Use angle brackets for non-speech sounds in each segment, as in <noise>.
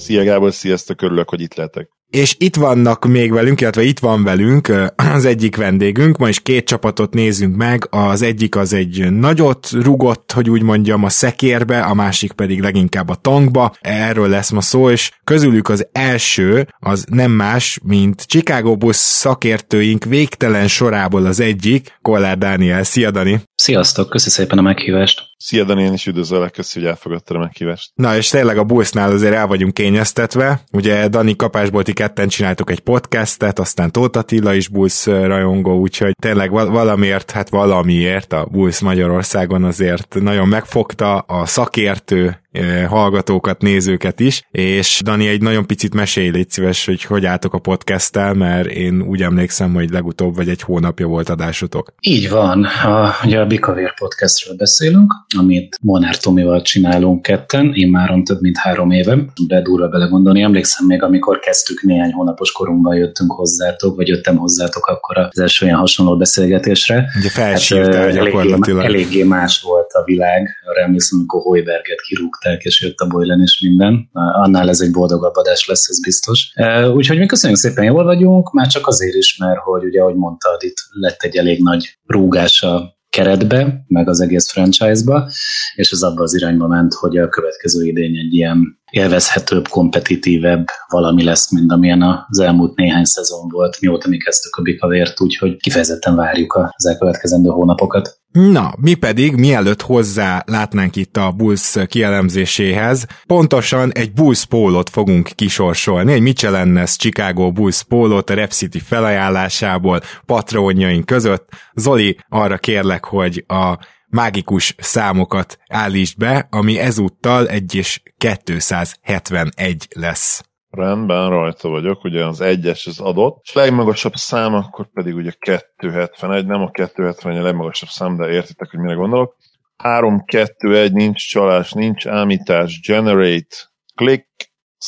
Szia Gábor, sziasztok, örülök, hogy itt lehetek. És itt vannak még velünk, illetve itt van velünk az egyik vendégünk, ma is két csapatot nézünk meg, az egyik az egy nagyot rugott, hogy úgy mondjam, a szekérbe, a másik pedig leginkább a tankba, erről lesz ma szó, és közülük az első az nem más, mint Chicago Bulls szakértőink végtelen sorából az egyik, Kollár Dániel. Szia Dani! Sziasztok, köszi szépen a meghívást! Szia, Dani, én is üdvözöllek, köszi, hogy elfogadtad a meghívást. Na, és tényleg a Bullsnál azért el vagyunk kényeztetve. Ugye Dani kapásból ti ketten csináltuk egy podcastet, aztán Tóth Attila is Bulls rajongó, úgyhogy tényleg valamiért, hát valamiért a Bulls Magyarországon azért nagyon megfogta a szakértő hallgatókat, nézőket is, és Dani egy nagyon picit mesélj, légy szíves, hogy hogy álltok a podcasttel, mert én úgy emlékszem, hogy legutóbb vagy egy hónapja volt adásotok. Így van, a, ugye a Bikavér podcastről beszélünk, amit Monár Tomival csinálunk ketten, én már több mint három éve, de durva belegondolni, emlékszem még, amikor kezdtük néhány hónapos korunkban jöttünk hozzátok, vagy jöttem hozzátok akkor az első ilyen hasonló beszélgetésre. Ugye felsírtál hát, gyakorlatilag. Eléggé, eléggé más volt a világ, arra emlékszem, amikor Hoiberget kirúgták jöttek, és jött a Boylan és minden. Annál ez egy boldogabb adás lesz, ez biztos. Úgyhogy mi köszönjük szépen, jól vagyunk, már csak azért is, mert hogy ugye, ahogy mondtad, itt lett egy elég nagy rúgás a keretbe, meg az egész franchise-ba, és ez abba az irányba ment, hogy a következő idény egy ilyen élvezhetőbb, kompetitívebb valami lesz, mint amilyen az elmúlt néhány szezon volt, mióta mi kezdtük a bikavért, úgyhogy kifejezetten várjuk az elkövetkezendő hónapokat. Na, mi pedig, mielőtt hozzá látnánk itt a Bulls kielemzéséhez, pontosan egy Bulls pólót fogunk kisorsolni, egy Michelennes Chicago Bulls pólót a Rep City felajánlásából patronjaink között. Zoli, arra kérlek, hogy a mágikus számokat állítsd be, ami ezúttal 1 és 271 lesz. Rendben, rajta vagyok, ugye az egyes az adott, és legmagasabb szám, akkor pedig ugye 271, nem a 270 a legmagasabb szám, de értitek, hogy mire gondolok. 3-2-1, nincs csalás, nincs ámítás, generate, click,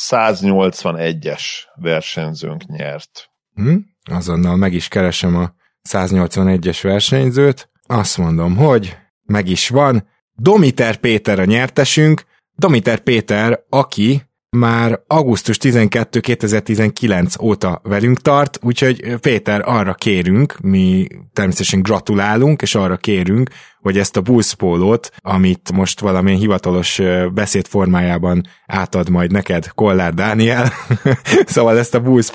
181-es versenyzőnk nyert. Hm? Azonnal meg is keresem a 181-es versenyzőt. Azt mondom, hogy meg is van. Domiter Péter a nyertesünk. Domiter Péter, aki már augusztus 12 2019 óta velünk tart, úgyhogy Péter arra kérünk, mi természetesen gratulálunk, és arra kérünk, hogy ezt a Bulls amit most valamilyen hivatalos beszéd formájában átad majd neked Kollár Dániel, <laughs> szóval ezt a Bulls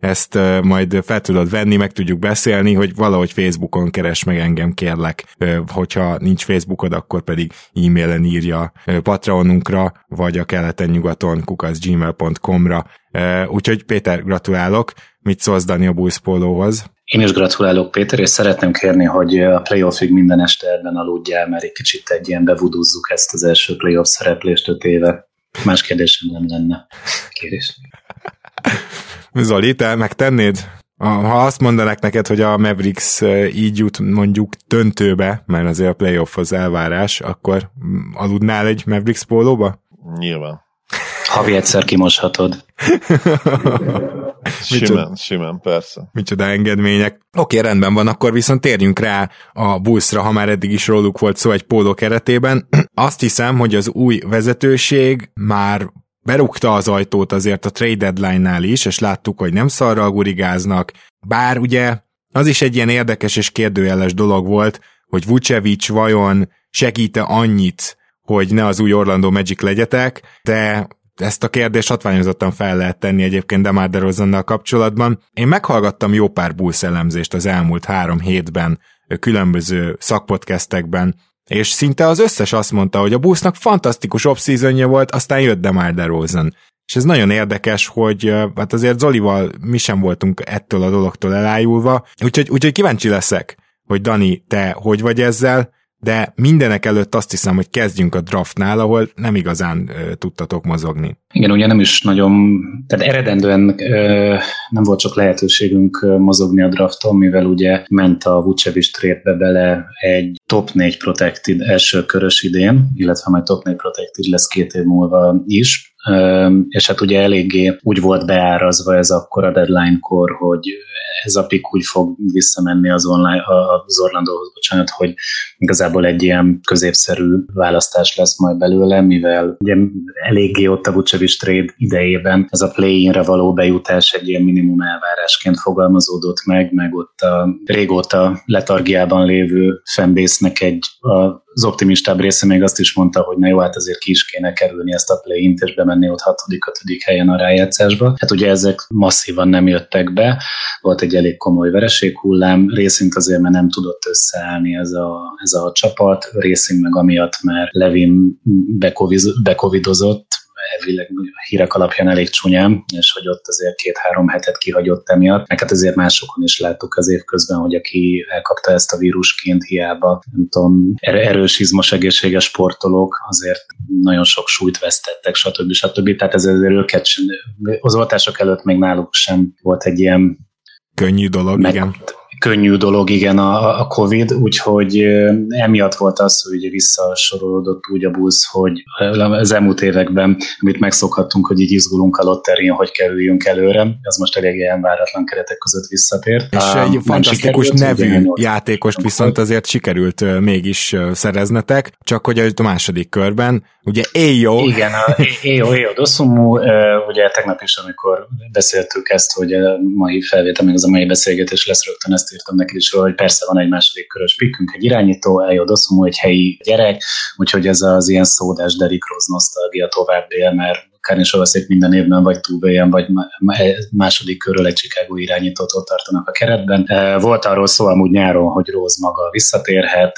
ezt majd fel tudod venni, meg tudjuk beszélni, hogy valahogy Facebookon keres meg engem, kérlek, hogyha nincs Facebookod, akkor pedig e-mailen írja Patreonunkra, vagy a keleten-nyugaton kukaszgmail.com-ra. Úgyhogy Péter, gratulálok, mit szólsz Dani a Bulls? Én is gratulálok, Péter, és szeretném kérni, hogy a playoffig minden este ebben aludjál, mert egy kicsit egy ilyen bevuduzzuk ezt az első playoff szereplést öt éve. Más kérdésem nem lenne. Kérés. Zoli, te megtennéd? Ha azt mondanak neked, hogy a Mavericks így jut mondjuk döntőbe, mert azért a playoff az elvárás, akkor aludnál egy Mavericks pólóba? Nyilván. Havi egyszer kimoshatod. <laughs> simán, simán, persze. Micsoda engedmények. Oké, rendben van, akkor viszont térjünk rá a buszra, ha már eddig is róluk volt szó egy póló keretében. <clears throat> Azt hiszem, hogy az új vezetőség már berúgta az ajtót azért a trade deadline-nál is, és láttuk, hogy nem szarral gurigáznak, bár ugye az is egy ilyen érdekes és kérdőjeles dolog volt, hogy Vucevic vajon segíte annyit, hogy ne az új Orlando Magic legyetek, de ezt a kérdést hatványozottan fel lehet tenni egyébként Demar DeRozannal kapcsolatban. Én meghallgattam jó pár Bulls elemzést az elmúlt három hétben, különböző szakpodcastekben, és szinte az összes azt mondta, hogy a Bullsnak fantasztikus off volt, aztán jött Demar DeRozan. És ez nagyon érdekes, hogy hát azért Zolival mi sem voltunk ettől a dologtól elájulva, úgyhogy, úgyhogy kíváncsi leszek, hogy Dani, te hogy vagy ezzel, de mindenek előtt azt hiszem, hogy kezdjünk a draftnál, ahol nem igazán ö, tudtatok mozogni. Igen, ugye nem is nagyon, tehát eredendően ö, nem volt csak lehetőségünk mozogni a drafton, mivel ugye ment a Vucevic trade bele egy top 4 protected első körös idén, illetve majd top 4 protected lesz két év múlva is, és hát ugye eléggé úgy volt beárazva ez akkor a deadline-kor, hogy ez a pick úgy fog visszamenni az, online, az Orlandohoz, bocsánat, hogy igazából egy ilyen középszerű választás lesz majd belőle, mivel ugye eléggé ott a Vucevic trade idejében ez a play-inre való bejutás egy ilyen minimum elvárásként fogalmazódott meg, meg ott a régóta letargiában lévő fanbase-nek egy a az optimistább része még azt is mondta, hogy na jó, hát azért ki is kéne kerülni ezt a play-int, és bemenni ott hatodik, ötödik helyen a rájátszásba. Hát ugye ezek masszívan nem jöttek be, volt egy elég komoly vereséghullám, részint azért, mert nem tudott összeállni ez a, ez a csapat, részint meg amiatt, mert Levin bekovidozott, elvileg hírek alapján elég csúnyán, és hogy ott azért két-három hetet kihagyott emiatt. Meg hát azért másokon is láttuk az év közben, hogy aki elkapta ezt a vírusként hiába, nem tudom, er-, erős, izmos, egészséges sportolók azért nagyon sok súlyt vesztettek, stb. stb. Tehát ez azért őket az oltások előtt még náluk sem volt egy ilyen könnyű dolog, meg, igen könnyű dolog, igen, a, a Covid, úgyhogy emiatt volt az, hogy visszasorolódott úgy a busz, hogy az elmúlt években, amit megszokhattunk, hogy így izgulunk a lotterin, hogy kerüljünk előre, az most elég ilyen váratlan keretek között visszatért. És egy um, fantasztikus nevű játékost viszont azért sikerült mégis szereznetek, csak hogy a második körben, ugye Éjó. Igen, <laughs> Éjó, Éjó Dosumu, ugye tegnap is, amikor beszéltük ezt, hogy a mai felvétel, meg az a mai beszélgetés lesz rögtön ezt írtam neki is hogy persze van egy második körös pikkünk, egy irányító, Eljo Doszumú, egy helyi gyerek, úgyhogy ez az ilyen szódás Derrick Rose nosztalgia tovább él, mert Karin Sovaszék minden évben vagy túlbélyen, vagy második körül egy Chicago irányítót ott tartanak a keretben. Volt arról szó amúgy nyáron, hogy Rose maga visszatérhet.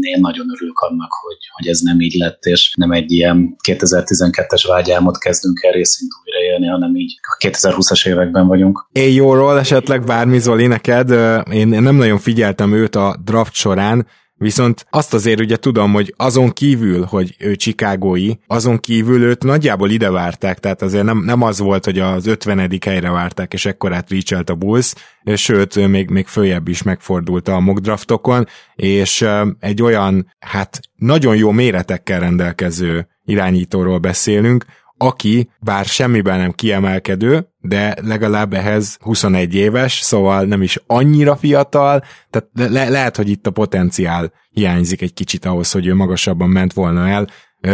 Én nagyon örülök annak, hogy, hogy ez nem így lett, és nem egy ilyen 2012-es vágyálmot kezdünk el részint újraélni, hanem így a 2020-as években vagyunk. Én jóról esetleg bármi Zoli neked, én nem nagyon figyeltem őt a draft során, Viszont azt azért ugye tudom, hogy azon kívül, hogy ő csikágói, azon kívül őt nagyjából ide várták, tehát azért nem, nem az volt, hogy az 50. helyre várták, és ekkorát reachelt a Bulls, sőt, még, még följebb is megfordult a mock draftokon, és egy olyan, hát nagyon jó méretekkel rendelkező irányítóról beszélünk, aki bár semmiben nem kiemelkedő, de legalább ehhez 21 éves, szóval nem is annyira fiatal, tehát le- lehet, hogy itt a potenciál hiányzik egy kicsit ahhoz, hogy ő magasabban ment volna el.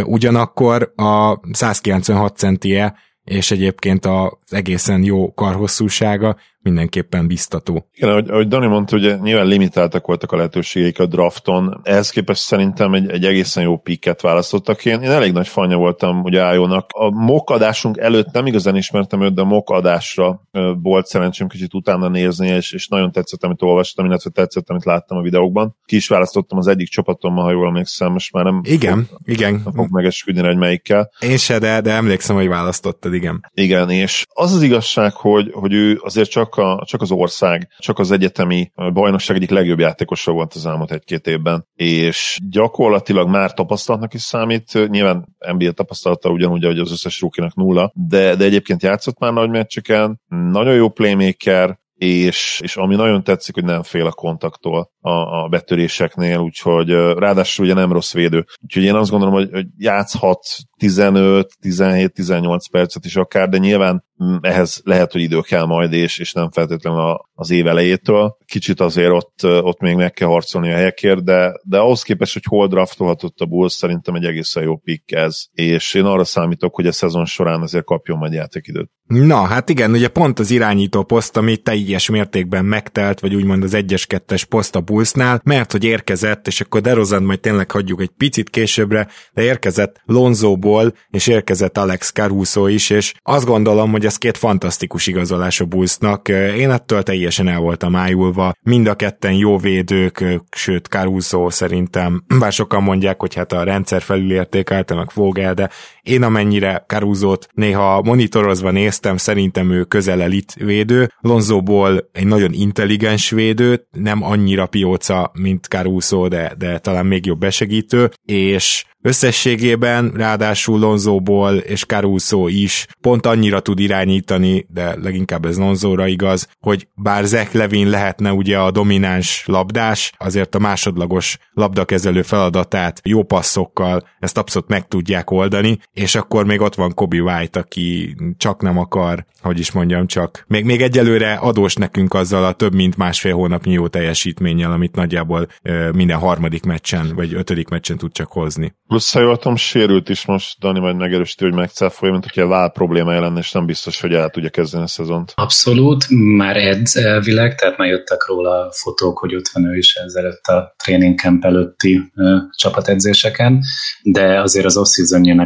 Ugyanakkor a 196 centie és egyébként az egészen jó karhosszúsága mindenképpen biztató. Igen, ahogy, ahogy Dani mondta, ugye nyilván limitáltak voltak a lehetőségeik a drafton, ehhez képest szerintem egy, egy egészen jó pikket választottak. Én, én elég nagy fanya voltam ugye Ájónak. A mock adásunk előtt nem igazán ismertem őt, de a mock adásra volt szerencsém kicsit utána nézni, és, és nagyon tetszett, amit olvastam, illetve tetszett, amit láttam a videókban. Ki is választottam az egyik csapatommal, ha jól emlékszem, most már nem igen, fog, igen. Nem fog megesküdni, hogy melyikkel. Én se, de, de emlékszem, hogy választottad, igen. Igen, és az az igazság, hogy, hogy ő azért csak a, csak az ország, csak az egyetemi bajnokság egyik legjobb játékosa volt az elmúlt egy-két évben, és gyakorlatilag már tapasztalatnak is számít, nyilván NBA tapasztalata ugyanúgy, ahogy az összes rúkinak nulla, de, de egyébként játszott már nagy meccseken, nagyon jó playmaker, és, és ami nagyon tetszik, hogy nem fél a kontaktól a, a betöréseknél, úgyhogy ráadásul ugye nem rossz védő. Úgyhogy én azt gondolom, hogy, hogy játszhat 15, 17, 18 percet is akár, de nyilván ehhez lehet, hogy idő kell majd, és, és nem feltétlenül a, az év elejétől. Kicsit azért ott, ott még meg kell harcolni a helyekért, de, de ahhoz képest, hogy hol draftolhatott a Bulls, szerintem egy egészen jó pick ez, és én arra számítok, hogy a szezon során azért kapjon majd játékidőt. Na, hát igen, ugye pont az irányító poszt, ami teljes mértékben megtelt, vagy úgymond az 1-2-es poszt a Bullsnál, mert hogy érkezett, és akkor Derozan majd tényleg hagyjuk egy picit későbbre, de érkezett Lonzóból, és érkezett Alex Caruso is, és azt gondolom, hogy ez két fantasztikus igazolás a Bullsnak. Én ettől teljesen el voltam ájulva. Mind a ketten jó védők, sőt Caruso szerintem, bár sokan mondják, hogy hát a rendszer felülértékelte meg Vogel, de én amennyire Caruzót néha monitorozva néztem, szerintem ő közel elit védő. Lonzóból egy nagyon intelligens védő, nem annyira pióca, mint Caruso, de, de talán még jobb besegítő, és Összességében ráadásul Lonzóból és Caruso is pont annyira tud irányítani, de leginkább ez Lonzóra igaz, hogy bár Zach Levin lehetne ugye a domináns labdás, azért a másodlagos labdakezelő feladatát jó passzokkal ezt abszolút meg tudják oldani, és akkor még ott van Kobe White, aki csak nem akar, hogy is mondjam, csak még, még egyelőre adós nekünk azzal a több mint másfél hónapnyi jó teljesítménnyel, amit nagyjából minden harmadik meccsen, vagy ötödik meccsen tud csak hozni. Plusz, ha jól sérült is most, Dani majd megerősíti, hogy megcáfolja, mint hogyha vál problémája lenne, és nem biztos, hogy el tudja kezdeni a szezont. Abszolút, már edz elvileg, tehát már jöttek róla fotók, hogy ott van ő is ezelőtt a training camp előtti uh, csapatedzéseken, de azért az off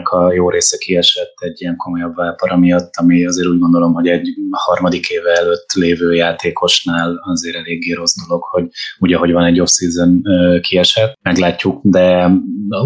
a jó része kiesett egy ilyen komolyabb válpara miatt, ami azért úgy gondolom, hogy egy harmadik éve előtt lévő játékosnál azért eléggé rossz dolog, hogy ugye, hogy van egy off-season kiesett, meglátjuk, de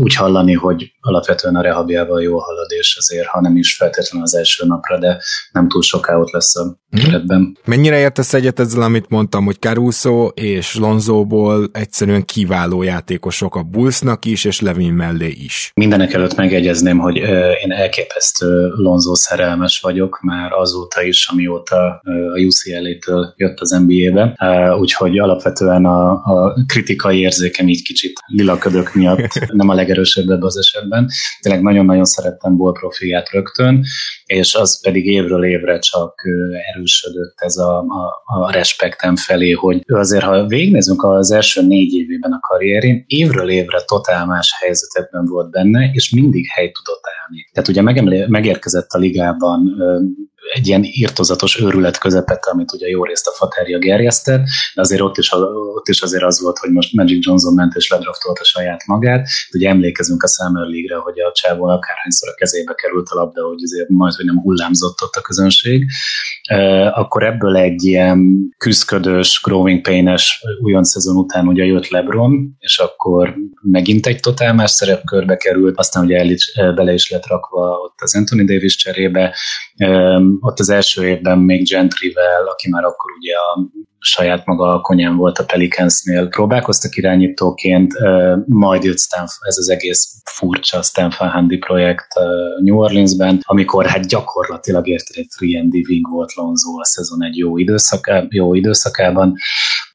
úgy hallani, hogy alapvetően a rehabjával jó halad, és azért, ha nem is feltétlenül az első napra, de nem túl soká ott lesz a mhm. keretben. Mennyire értesz egyet ezzel, amit mondtam, hogy Caruso és Lonzóból egyszerűen kiváló játékosok a Bullsnak is, és Levin mellé is? Mindenek előtt megegyezném, hogy én elképesztő Lonzó szerelmes vagyok, már azóta is, amióta a UCLA-től jött az NBA-be, úgyhogy alapvetően a, a kritikai érzékem így kicsit lilaködök miatt <laughs> nem a legerősebb ebben az esetben. Tényleg nagyon-nagyon szerettem Ball profilját rögtön, és az pedig évről évre csak erősödött ez a, a, a respektem felé, hogy azért, ha végnézünk az első négy évében a karrierén, évről évre totál más helyzetekben volt benne, és mindig hely tudott állni. Tehát ugye megemlé- megérkezett a ligában egy ilyen írtozatos őrület közepette, amit ugye jó részt a Faterja gerjesztett, de azért ott is, ott is azért az volt, hogy most Magic Johnson ment és ledraftolta saját magát. Ugye emlékezünk a Summer League-re, hogy a csávó akárhányszor a kezébe került a labda, hogy azért majd, hogy nem hullámzott ott a közönség. Akkor ebből egy ilyen küzdködős, growing pain-es újon szezon után ugye jött LeBron, és akkor megint egy totál más szerepkörbe került, aztán ugye el is, bele is lett rakva ott az Anthony Davis cserébe, ott az első évben még Gentryvel, aki már akkor ugye a saját maga alkonyán volt a Pelicansnél, próbálkoztak irányítóként, majd jött Stanford, ez az egész furcsa Stanford Handy projekt New Orleansben, amikor hát gyakorlatilag érted egy 3 wing volt Lonzo a szezon egy jó, időszaká, jó időszakában,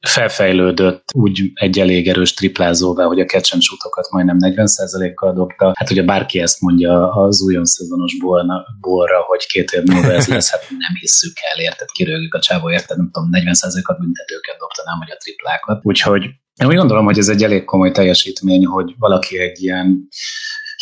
felfejlődött úgy egy elég erős triplázóvá, hogy a catch and majdnem 40%-kal dobta. Hát ugye bárki ezt mondja az újon szezonos borra, hogy két év múlva ez lesz, hát nem hisszük el, érted, kirőgük a csávó, érted, nem tudom, 40%-at büntetőket dobta, nem, hogy a triplákat. Úgyhogy én úgy gondolom, hogy ez egy elég komoly teljesítmény, hogy valaki egy ilyen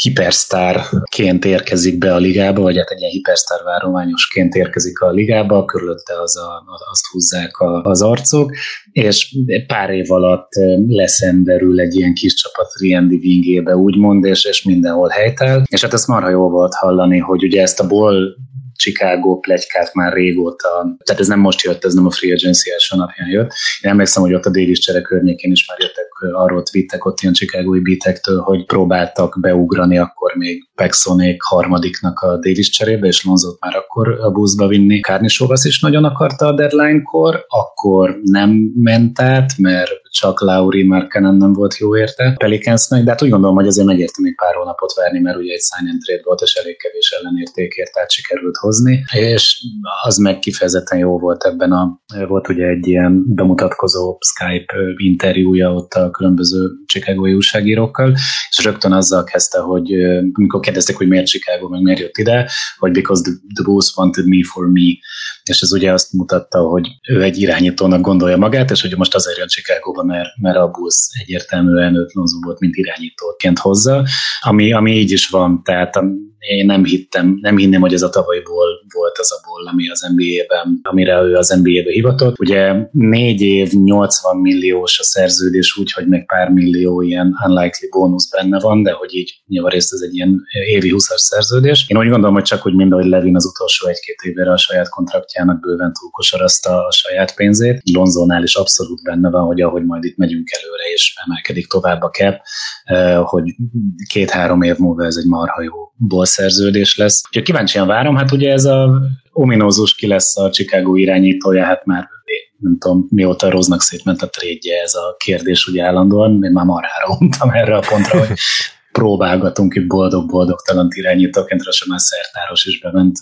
hipersztárként érkezik be a ligába, vagy hát egy ilyen hipersztár várományosként érkezik a ligába, körülötte az a, azt húzzák a, az arcok, és pár év alatt leszemberül egy ilyen kis csapat Riendi vingébe, úgymond, és, és mindenhol helytel. És hát ezt marha jó volt hallani, hogy ugye ezt a ból Chicago plegykát már régóta, tehát ez nem most jött, ez nem a free agency első napján jött. Én emlékszem, hogy ott a Davis csere környékén is már jöttek arról twittek ott ilyen chicagói bítektől, hogy próbáltak beugrani akkor még Pexonék harmadiknak a Davis cserébe, és Lonzot már akkor a buszba vinni. Kárni is nagyon akarta a deadline-kor, akkor nem ment át, mert csak Lauri Markkanen nem volt jó érte Pelicansnek, de hát úgy gondolom, hogy azért megérte még pár hónapot várni, mert ugye egy sign and trade volt, és elég kevés ellenértékért át sikerült hozni, és az meg kifejezetten jó volt ebben a, volt ugye egy ilyen bemutatkozó Skype interjúja ott a különböző Chicagói újságírókkal, és rögtön azzal kezdte, hogy amikor kérdezték, hogy miért Chicago, meg miért jött ide, hogy because the, the boss wanted me for me, és ez ugye azt mutatta, hogy ő egy irányítónak gondolja magát, és hogy most azért jön Chicago-ba, mert, mert a busz egyértelműen őt volt, mint irányítóként hozza, ami, ami így is van, tehát én nem hittem, nem hinném, hogy ez a tavalyból volt az a ból, ami az NBA-ben, amire ő az NBA-be hivatott. Ugye négy év, 80 milliós a szerződés úgy, hogy meg pár millió ilyen unlikely bónusz benne van, de hogy így nyilván részt ez egy ilyen évi 20-as szerződés. Én úgy gondolom, hogy csak úgy, mint ahogy Levin az utolsó egy-két évre a saját kontraktjának bőven túlkosarazta a saját pénzét. Lonzónál is abszolút benne van, hogy ahogy majd itt megyünk előre és emelkedik tovább a cap, eh, hogy két-három év múlva ez egy marha jó szerződés lesz. Úgyhogy kíváncsian várom, hát ugye ez a ominózus ki lesz a Chicago irányítója, hát már nem tudom, mióta Roznak szétment a trédje ez a kérdés ugye állandóan, én már marhára mondtam erre a pontra, hogy <laughs> próbálgatunk itt boldog-boldog talant irányítóként, sem már szertáros is bement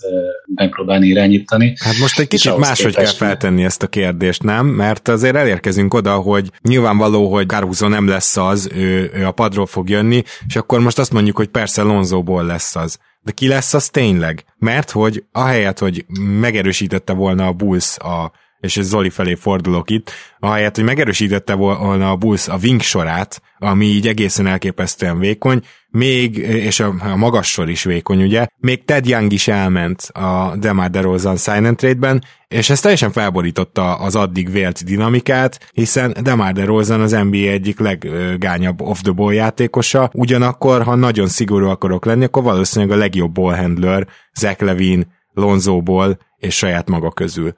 megpróbálni irányítani. Hát most egy kicsit máshogy kell feltenni ezt a kérdést, nem? Mert azért elérkezünk oda, hogy nyilvánvaló, hogy Caruso nem lesz az, ő, ő a padról fog jönni, és akkor most azt mondjuk, hogy persze Lonzóból lesz az. De ki lesz az tényleg? Mert hogy ahelyett, hogy megerősítette volna a Bulls a és ez Zoli felé fordulok itt, ahelyett, hogy megerősítette volna a Bulls a wing sorát, ami így egészen elképesztően vékony, még, és a, a magas sor is vékony, ugye, még Ted Young is elment a DeMar DeRozan and trade-ben, és ez teljesen felborította az addig vélt dinamikát, hiszen DeMar DeRozan az NBA egyik leggányabb off-the-ball játékosa, ugyanakkor, ha nagyon szigorú akarok lenni, akkor valószínűleg a legjobb ballhandler Zach Levine, Lonzóból és saját maga közül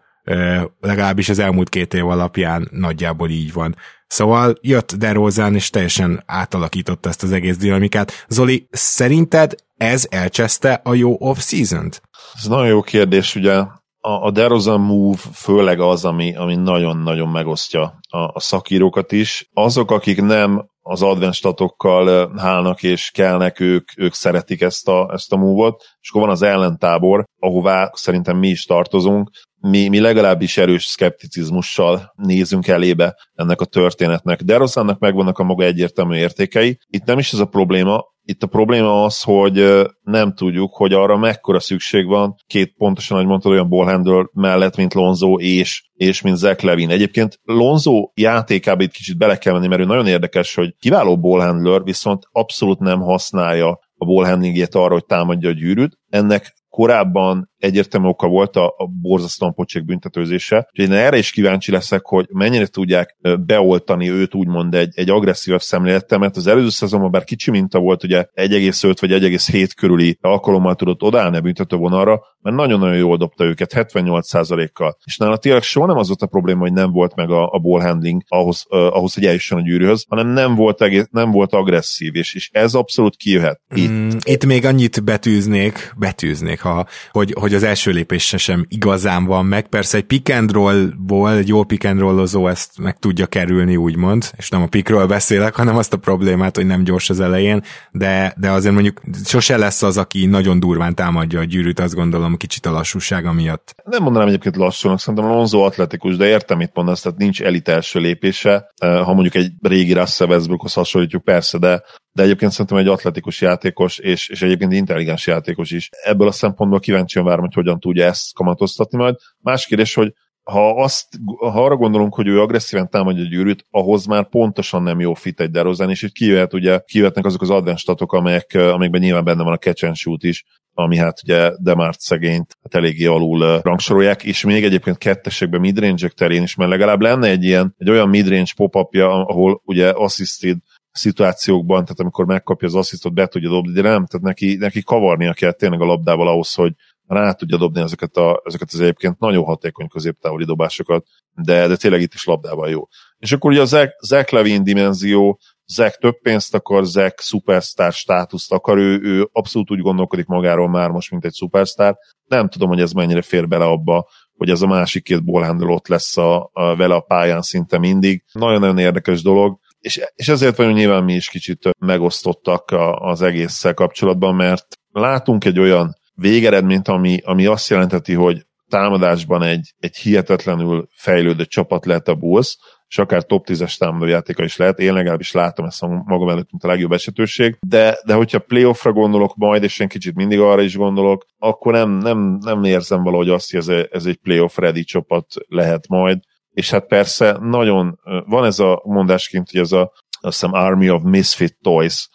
legalábbis az elmúlt két év alapján nagyjából így van. Szóval jött DeRozan, és teljesen átalakította ezt az egész dinamikát. Zoli, szerinted ez elcseszte a jó off-season-t? Ez nagyon jó kérdés, ugye a, a DeRozan move főleg az, ami, ami nagyon-nagyon megosztja a, a szakírókat is. Azok, akik nem az adventstatokkal hálnak és kelnek, ők, ők szeretik ezt a, ezt a move-ot, és akkor van az ellentábor, ahová szerintem mi is tartozunk, mi, mi legalábbis erős szkepticizmussal nézünk elébe ennek a történetnek. De Rosszánnak megvannak a maga egyértelmű értékei. Itt nem is ez a probléma, itt a probléma az, hogy nem tudjuk, hogy arra mekkora szükség van két pontosan, ahogy mondtad, olyan ballhandler mellett, mint Lonzo és, és mint Zach Levin. Egyébként Lonzo játékába itt kicsit bele kell menni, mert ő nagyon érdekes, hogy kiváló ballhandler, viszont abszolút nem használja a ballhandlingjét arra, hogy támadja a gyűrűt. Ennek korábban egyértelmű oka volt a, a borzasztóan pocsék büntetőzése. Úgyhogy én erre is kíváncsi leszek, hogy mennyire tudják beoltani őt úgymond egy, egy agresszívabb szemlélettel, mert az előző szezonban bár kicsi minta volt, ugye 1,5 vagy 1,7 körüli alkalommal tudott odállni a büntetővonalra, mert nagyon-nagyon jól dobta őket, 78%-kal. És nála tényleg soha nem az volt a probléma, hogy nem volt meg a, a ball handling ahhoz, uh, ahhoz, hogy eljusson a gyűrűhöz, hanem nem volt, egész, nem volt agresszív, és, és ez abszolút kijöhet. Itt. Mm, itt még annyit betűznék, betűznék, ha, hogy, hogy az első lépése sem igazán van meg. Persze egy pick and roll-ból, egy jó pick and rollozó ezt meg tudja kerülni, úgymond, és nem a pickről beszélek, hanem azt a problémát, hogy nem gyors az elején, de, de azért mondjuk sose lesz az, aki nagyon durván támadja a gyűrűt, azt gondolom kicsit a lassúsága miatt. Nem mondanám egyébként lassúnak, szerintem Lonzo atletikus, de értem mit mondasz, tehát nincs elit első lépése. Ha mondjuk egy régi Russell Westbrookhoz hasonlítjuk, persze, de de egyébként szerintem egy atletikus játékos, és, és egyébként intelligens játékos is. Ebből a szempontból kíváncsian várom, hogy hogyan tudja ezt kamatoztatni majd. Más kérdés, hogy ha, azt, ha arra gondolunk, hogy ő agresszíven támadja a gyűrűt, ahhoz már pontosan nem jó fit egy derozán, és itt kijöhet, ugye, kijöhetnek azok az advenstatok, amelyek, amelyekben nyilván benne van a catch and shoot is, ami hát ugye Demart szegényt hát eléggé alul rangsorolják, és még egyébként kettesekben midrange terén is, mert legalább lenne egy ilyen, egy olyan midrange pop-upja, ahol ugye assisted szituációkban, tehát amikor megkapja az asszisztot, be tudja dobni, de nem, tehát neki, neki kavarnia kell tényleg a labdával ahhoz, hogy rá tudja dobni ezeket, a, ezeket az egyébként nagyon hatékony középtávoli dobásokat, de, de tényleg itt is labdával jó. És akkor ugye a Zach, Zach Levin dimenzió, Zach több pénzt akar, Zach superstar státuszt akar, ő, ő abszolút úgy gondolkodik magáról már most, mint egy superstar. Nem tudom, hogy ez mennyire fér bele abba, hogy ez a másik két ballhandle ott lesz a, a, vele a pályán szinte mindig. Nagyon-nagyon érdekes dolog és, és ezért vagyunk nyilván mi is kicsit megosztottak az egésszel kapcsolatban, mert látunk egy olyan végeredményt, ami, ami azt jelenteti, hogy támadásban egy, egy hihetetlenül fejlődő csapat lehet a Bulls, és akár top 10-es támadójátéka is lehet. Én legalábbis látom ezt magam előtt, mint a legjobb esetőség. De, de hogyha playoffra gondolok majd, és én kicsit mindig arra is gondolok, akkor nem, nem, nem érzem valahogy azt, hogy ez, ez egy playoff ready csapat lehet majd és hát persze nagyon, van ez a mondásként, hogy ez a azt hiszem Army of Misfit Toys,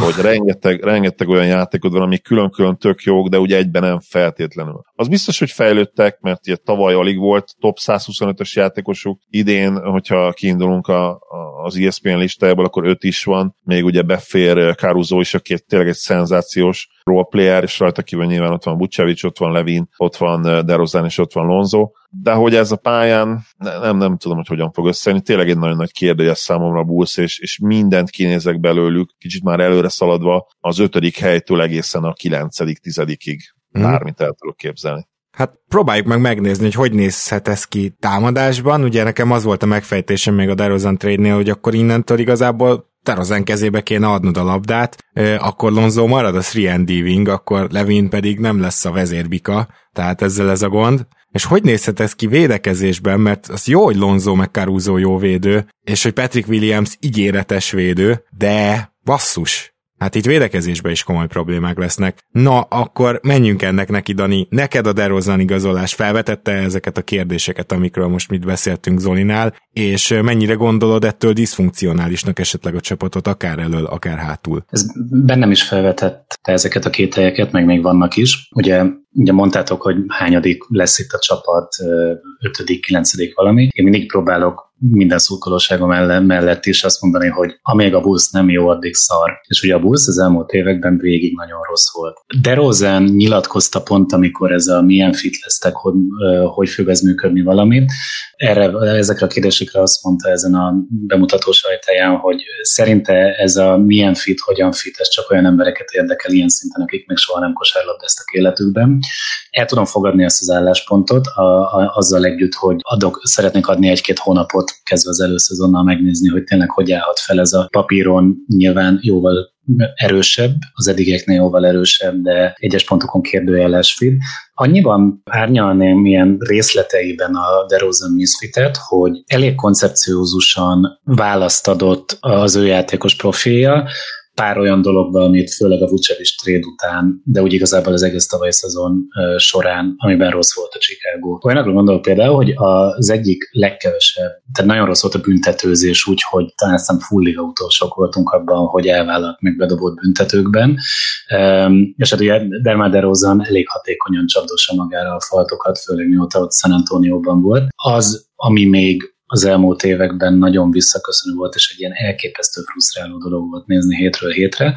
hogy rengeteg, rengeteg olyan játékod van, amik külön-külön tök jók, de ugye egyben nem feltétlenül. Az biztos, hogy fejlődtek, mert ugye tavaly alig volt top 125-ös játékosuk, idén, hogyha kiindulunk a, a, az ESPN listájából, akkor öt is van, még ugye befér Caruso is, aki tényleg egy szenzációs roleplayer, és rajta kívül nyilván ott van Bucevic, ott van Levin, ott van Derozán, és ott van Lonzo, de hogy ez a pályán nem, nem tudom, hogy hogyan fog összejönni. Tényleg egy nagyon nagy kérdés számomra a Bulls, és, és mindent kinézek belőlük, kicsit már előre szaladva az ötödik helytől egészen a kilencedik, tizedikig. Mm. Bármit el tudok képzelni. Hát próbáljuk meg megnézni, hogy hogy nézhet ez ki támadásban. Ugye nekem az volt a megfejtésem még a DeRozan trade-nél, hogy akkor innentől igazából Terozen kezébe kéne adnod a labdát, akkor Lonzo marad a 3 wing, akkor Levin pedig nem lesz a vezérbika, tehát ezzel ez a gond. És hogy nézhet ez ki védekezésben, mert az jó, hogy Lonzo meg Caruso jó védő, és hogy Patrick Williams ígéretes védő, de basszus, Hát itt védekezésben is komoly problémák lesznek. Na, akkor menjünk ennek neki, Dani. Neked a DeRozan igazolás felvetette ezeket a kérdéseket, amikről most mit beszéltünk Zolinál, és mennyire gondolod ettől diszfunkcionálisnak esetleg a csapatot, akár elől, akár hátul? Ez bennem is felvetette ezeket a két helyeket, meg még vannak is. Ugye Ugye mondtátok, hogy hányadik lesz itt a csapat, ötödik, kilencedik valami. Én mindig próbálok minden szurkolóságom mellett is azt mondani, hogy amíg a Bulls nem jó, addig szar. És ugye a Bulls az elmúlt években végig nagyon rossz volt. De Rosen nyilatkozta pont, amikor ez a milyen fit lesztek, hogy, hogy fog ez működni valami. Erre, ezekre a kérdésekre azt mondta ezen a bemutató sajtáján, hogy szerinte ez a milyen fit, hogyan fit, ez csak olyan embereket érdekel ilyen szinten, akik még soha nem kosárlabdáztak életükben. El tudom fogadni ezt az álláspontot, a, a, azzal együtt, hogy adok, szeretnék adni egy-két hónapot kezdve az előszezonnal megnézni, hogy tényleg hogy állhat fel ez a papíron, nyilván jóval erősebb, az eddigeknél jóval erősebb, de egyes pontokon kérdőjeles fit. Annyiban árnyalném ilyen részleteiben a DeRozan Misfitet, hogy elég koncepciózusan választ adott az ő játékos profilja, pár olyan dologban, amit főleg a Vucevic trade után, de úgy igazából az egész tavalyi szezon során, amiben rossz volt a Chicago. Olyanokra gondolok például, hogy az egyik legkevesebb, tehát nagyon rossz volt a büntetőzés, úgyhogy talán aztán full liga utolsók voltunk abban, hogy elvállalt meg bedobott büntetőkben. És hát ugye Dermar DeRozan elég hatékonyan csapdossa magára a faltokat, főleg mióta ott San Antonio-ban volt. Az, ami még az elmúlt években nagyon visszaköszönő volt, és egy ilyen elképesztő frusztráló dolog volt nézni hétről hétre,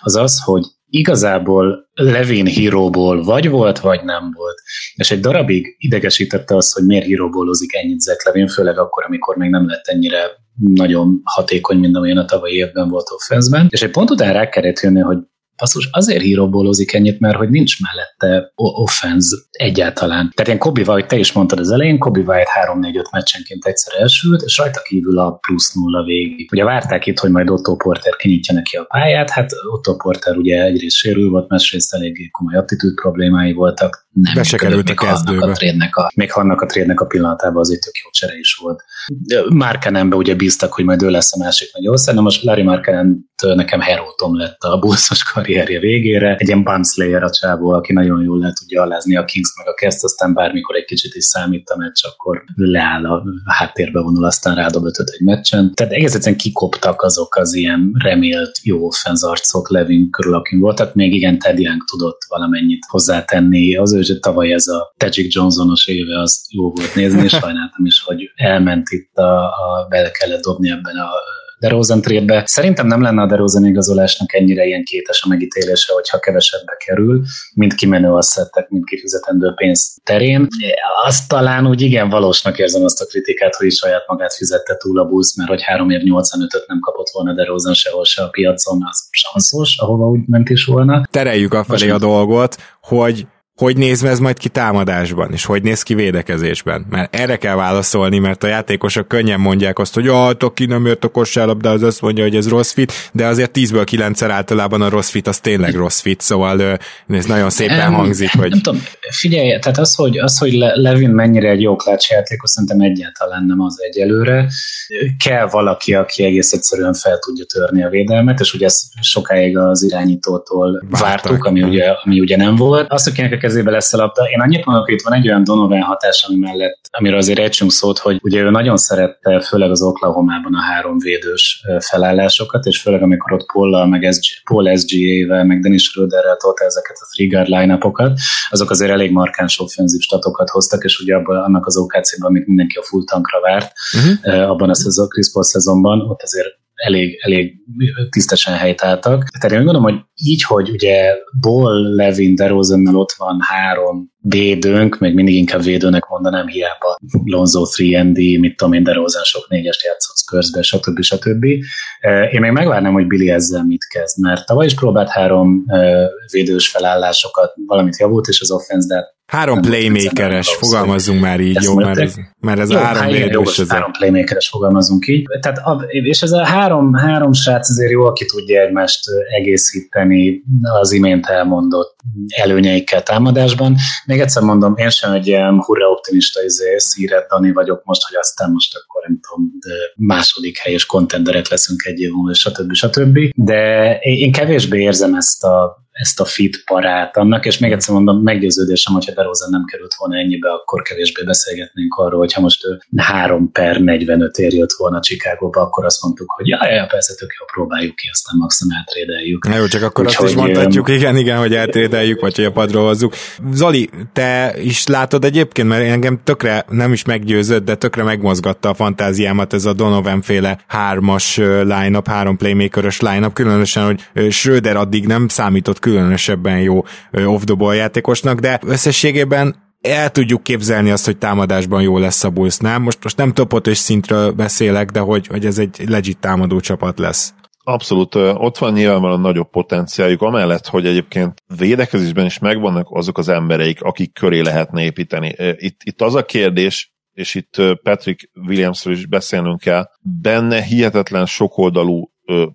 az az, hogy igazából Levin híróból vagy volt, vagy nem volt. És egy darabig idegesítette az, hogy miért híróbólozik ennyit Zach Levin, főleg akkor, amikor még nem lett ennyire nagyon hatékony, mint amilyen a tavalyi évben volt offenszben. És egy pont után rá kellett jönni, hogy basszus, azért híróbólózik ennyit, mert hogy nincs mellette offense egyáltalán. Tehát ilyen Kobe White, te is mondtad az elején, Kobe White 3-4-5 meccsenként egyszer elsült, és rajta kívül a plusz nulla végig. Ugye várták itt, hogy majd Otto Porter kinyitja neki a pályát, hát Otto Porter ugye egyrészt sérül volt, másrészt eléggé komoly attitűd problémái voltak. Nem Be se került a kezdőbe. A, a, még annak a trédnek a pillanatában azért tök jó csere is volt. Márkenenbe ugye bíztak, hogy majd ő lesz a másik nagy ország, na most Larry Márkenen nekem herótom lett a bulszos karrierje végére. Egy ilyen Bunslayer a csávó, aki nagyon jól le tudja alázni a Kings meg a Kest, aztán bármikor egy kicsit is számít a meccs, akkor leáll a háttérbe vonul, aztán rádob ötöt egy meccsen. Tehát egész egyszerűen kikoptak azok az ilyen remélt jó offenzarcok Levin körül, akin voltak. Még igen, Ted Young tudott valamennyit hozzátenni. Az ő tavaly ez a Tedrick Johnsonos éve, az jó volt nézni, és <laughs> sajnáltam is, hogy elment itt a, a bele kellett dobni ebben a DeRozan trade Szerintem nem lenne a DeRozan igazolásnak ennyire ilyen kétes a megítélése, hogyha kevesebbe kerül, mint kimenő asszettek, mint kifizetendő pénz terén. Azt talán úgy igen valósnak érzem azt a kritikát, hogy saját magát fizette túl a busz, mert hogy 3 év 85-öt nem kapott volna DeRozan sehol se a piacon, az sanszos, ahova úgy ment is volna. Tereljük afelé a dolgot, hogy hogy néz ez majd ki támadásban, és hogy néz ki védekezésben. Mert erre kell válaszolni, mert a játékosok könnyen mondják azt, hogy ah, aki nem ért a kosárlabda, az azt mondja, hogy ez rossz fit, de azért 10-ből 9 általában a rossz fit az tényleg rossz fit, szóval ez nagyon szépen hangzik, hogy... Nem tudom, figyelj, tehát az, hogy, az, hogy Levin mennyire egy jó klács játékos, szerintem egyáltalán nem az egyelőre. Kell valaki, aki egész egyszerűen fel tudja törni a védelmet, és ugye ezt sokáig az irányítótól vártuk, ami ugye, ami ugye nem volt. Azt, akinek kezébe lesz a labda. Én annyit mondok, hogy itt van egy olyan Donovan hatás, ami mellett, amiről azért ejtsünk szót, hogy ugye ő nagyon szerette főleg az Oklahoma-ban a három védős felállásokat, és főleg amikor ott Paul, meg SG, Paul SGA-vel, meg Dennis Schröderrel tolta ezeket a three guard line azok azért elég markáns offenzív statokat hoztak, és ugye abban, annak az OKC-ban, amit mindenki a full tankra várt, uh-huh. abban a szezon, Chris Paul szezonban, ott azért elég, elég tisztesen helytáltak. Tehát én gondolom, hogy így, hogy ugye Ball, Levin, DeRozannal ott van három védőnk, meg mindig inkább védőnek mondanám, hiába Lonzo 3ND, mit tudom én, DeRozan sok négyest játszott Spursbe, stb. stb. Én még megvárnám, hogy Billy ezzel mit kezd, mert tavaly is próbált három védős felállásokat, valamit javult, és az offense, de Három playmakeres, fogalmazzunk már így, jó, mert ez, mert ez jó, a három hát védős. Ez három playmakeres fogalmazunk így. Tehát, a, és ez a három, három srác azért jó, aki tudja egymást egészíteni az imént elmondott előnyeikkel támadásban. Még egyszer mondom, én sem egy ilyen hurra optimista izé, szíret Dani vagyok most, hogy aztán most akkor nem tudom, második helyes kontenderek leszünk egy év múlva, stb. stb. De én kevésbé érzem ezt a ezt a fit parát annak, és még egyszer mondom, meggyőződésem, hogyha DeRozan nem került volna ennyibe, akkor kevésbé beszélgetnénk arról, hogyha most ő 3 per 45 ér jött volna Chicagóba, akkor azt mondtuk, hogy ja, ja, persze tök jó, próbáljuk ki, aztán maximum eltrédeljük. Na jó, csak akkor Úgy, azt is mondhatjuk, igen, igen, hogy eltrédeljük, vagy hogy a padról hozzuk. Zoli, te is látod egyébként, mert engem tökre nem is meggyőzött, de tökre megmozgatta a fantáziámat ez a Donovan féle hármas line-up, három playmaker-ös line-up, különösen, hogy Schröder addig nem számított különösebben jó off-the-ball játékosnak, de összességében el tudjuk képzelni azt, hogy támadásban jó lesz a Bulls, nem? Most, most nem topot és szintről beszélek, de hogy, hogy ez egy legit támadó csapat lesz. Abszolút, ott van nyilvánvalóan nagyobb potenciáljuk, amellett, hogy egyébként védekezésben is megvannak azok az embereik, akik köré lehetne építeni. Itt, itt az a kérdés, és itt Patrick Williamsről is beszélnünk kell, benne hihetetlen sokoldalú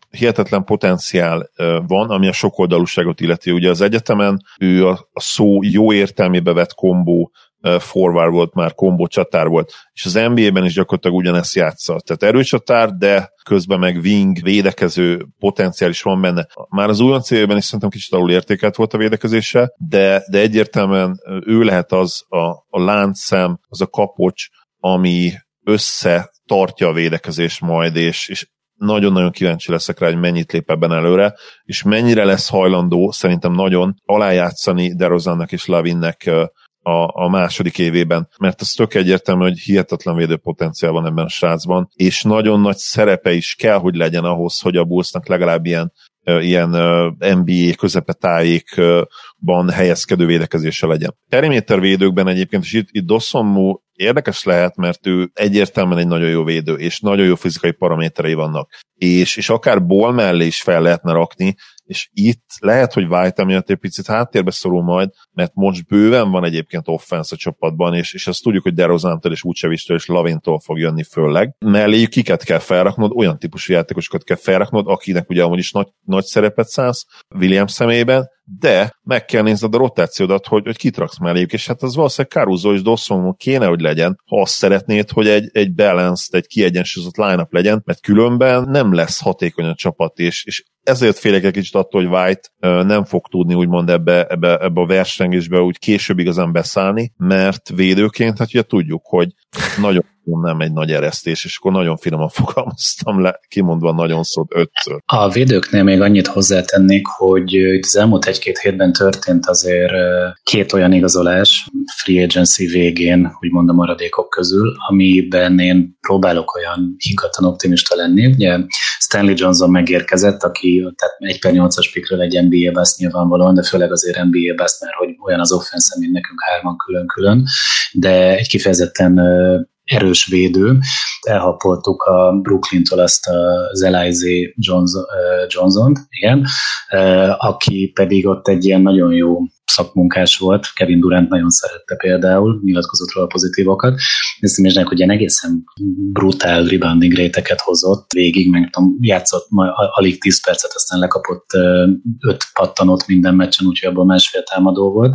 hihetetlen potenciál van, ami a sokoldalúságot illeti. Ugye az egyetemen ő a, szó jó értelmébe vett kombó forward volt, már kombó csatár volt, és az NBA-ben is gyakorlatilag ugyanezt játsza. Tehát erőcsatár, de közben meg wing, védekező potenciál is van benne. Már az újon célben is szerintem kicsit alul értékelt volt a védekezése, de, de egyértelműen ő lehet az a, a láncszem, az a kapocs, ami össze tartja a védekezést majd, és, és nagyon-nagyon kíváncsi leszek rá, hogy mennyit lép ebben előre, és mennyire lesz hajlandó szerintem nagyon alájátszani Derozannak és Lavinnek a, a második évében, mert az tök egyértelmű, hogy hihetetlen védő potenciál van ebben a srácban, és nagyon nagy szerepe is kell, hogy legyen ahhoz, hogy a Bullsnak legalább ilyen ilyen NBA közepetájékban helyezkedő védekezése legyen. Periméter védőkben egyébként, és itt, itt Dossonmu érdekes lehet, mert ő egyértelműen egy nagyon jó védő, és nagyon jó fizikai paraméterei vannak. És, és akár ból mellé is fel lehetne rakni, és itt lehet, hogy White emiatt egy picit háttérbe szorul majd, mert most bőven van egyébként offense a csapatban, és, és azt tudjuk, hogy DeRozantól és Vucevistől és Lavintól fog jönni főleg. Melléjük kiket kell felraknod, olyan típusú játékosokat kell felraknod, akinek ugye amúgy is nagy, nagy szerepet szánsz William szemében, de meg kell nézned a rotációdat, hogy, hogy kit raksz melléjük, és hát az valószínűleg Caruso és Dawson kéne, hogy legyen, ha azt szeretnéd, hogy egy, egy balanced, egy kiegyensúlyozott line legyen, mert különben nem lesz hatékony a csapat, és, és ezért félek egy kicsit attól, hogy White nem fog tudni úgymond ebbe, ebbe, ebbe a versengésbe úgy később igazán beszállni, mert védőként, hát ugye tudjuk, hogy nagyon nem egy nagy eresztés, és akkor nagyon finoman <laughs> fogalmaztam le, kimondva nagyon szót ötször. A védőknél még annyit hozzátennék, hogy itt az elmúlt egy-két hétben történt azért két olyan igazolás free agency végén, úgymond a maradékok közül, amiben én próbálok olyan higgadtan optimista lenni. Ugye Stanley Johnson megérkezett, aki tehát egy per 8-as pikről egy NBA best nyilvánvalóan, de főleg azért NBA best, mert hogy olyan az offense, mint nekünk hárman külön-külön, de egy kifejezetten erős védő. Elhapoltuk a Brooklyn-tól azt az Elize Johnson, igen, aki pedig ott egy ilyen nagyon jó szakmunkás volt, Kevin Durant nagyon szerette például, nyilatkozott róla pozitívokat. Néznek, hogy ilyen egészen brutál rebounding réteket hozott végig, meg tudom, játszott alig 10 percet, aztán lekapott 5 pattanot minden meccsen, úgyhogy abban másfél támadó volt.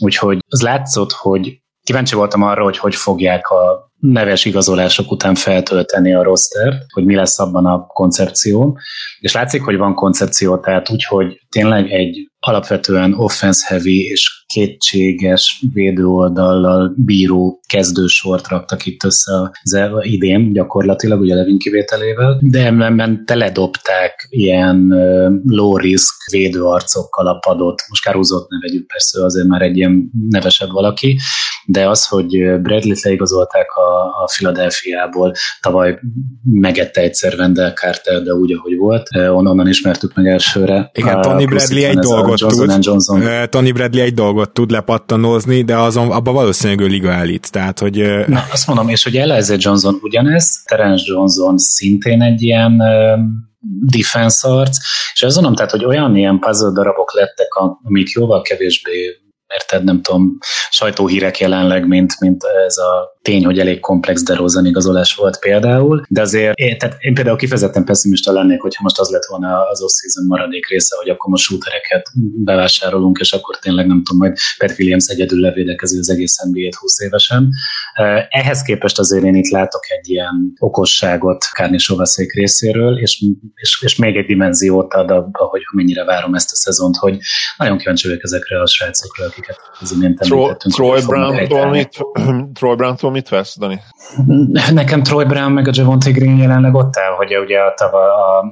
Úgyhogy az látszott, hogy kíváncsi voltam arra, hogy hogy fogják a neves igazolások után feltölteni a roster, hogy mi lesz abban a koncepció. És látszik, hogy van koncepció, tehát úgy, hogy tényleg egy alapvetően offense heavy és kétséges védőoldallal bíró kezdősort raktak itt össze az idén gyakorlatilag, ugye Levin kivételével, de emellett teledobták ilyen low risk védőarcokkal a padot. Most Caruso-t ne vegyük persze, azért már egy ilyen nevesebb valaki, de az, hogy Bradley-t leigazolták a, a Philadelphia-ból, tavaly megette egyszer Wendell Carter, de úgy, ahogy volt, onnan ismertük meg elsőre. Igen, Tony Bradley egy dolgot tud. Johnson. Tony Bradley egy dolgot tud lepattanózni, de azon, abban valószínűleg ő liga elit. Tehát, hogy... Na, azt mondom, és hogy Eliza Johnson ugyanez, Terence Johnson szintén egy ilyen defense arc, és azt mondom, tehát, hogy olyan ilyen puzzle darabok lettek, amik jóval kevésbé érted, nem tudom, sajtóhírek jelenleg, mint, mint ez a tény, hogy elég komplex DeRozan igazolás volt például, de azért én, tehát én például kifejezetten pessimista lennék, hogyha most az lett volna az off-season maradék része, hogy akkor most shootereket bevásárolunk, és akkor tényleg nem tudom, majd Pat Williams egyedül levédekező az egész NBA-t 20 évesen. Ehhez képest azért én itt látok egy ilyen okosságot Kárni Sovaszék részéről, és, és, és még egy dimenziót ad abba, hogy mennyire várom ezt a szezont, hogy nagyon kíváncsi vagyok ezekre a srácokra, akiket az imént említettünk. <clears throat> Troy Brown-tól mit, Troy Brown-tól mit vesz, Dani? Nekem Troy Brown meg a Javonte Green jelenleg ott áll, hogy ugye a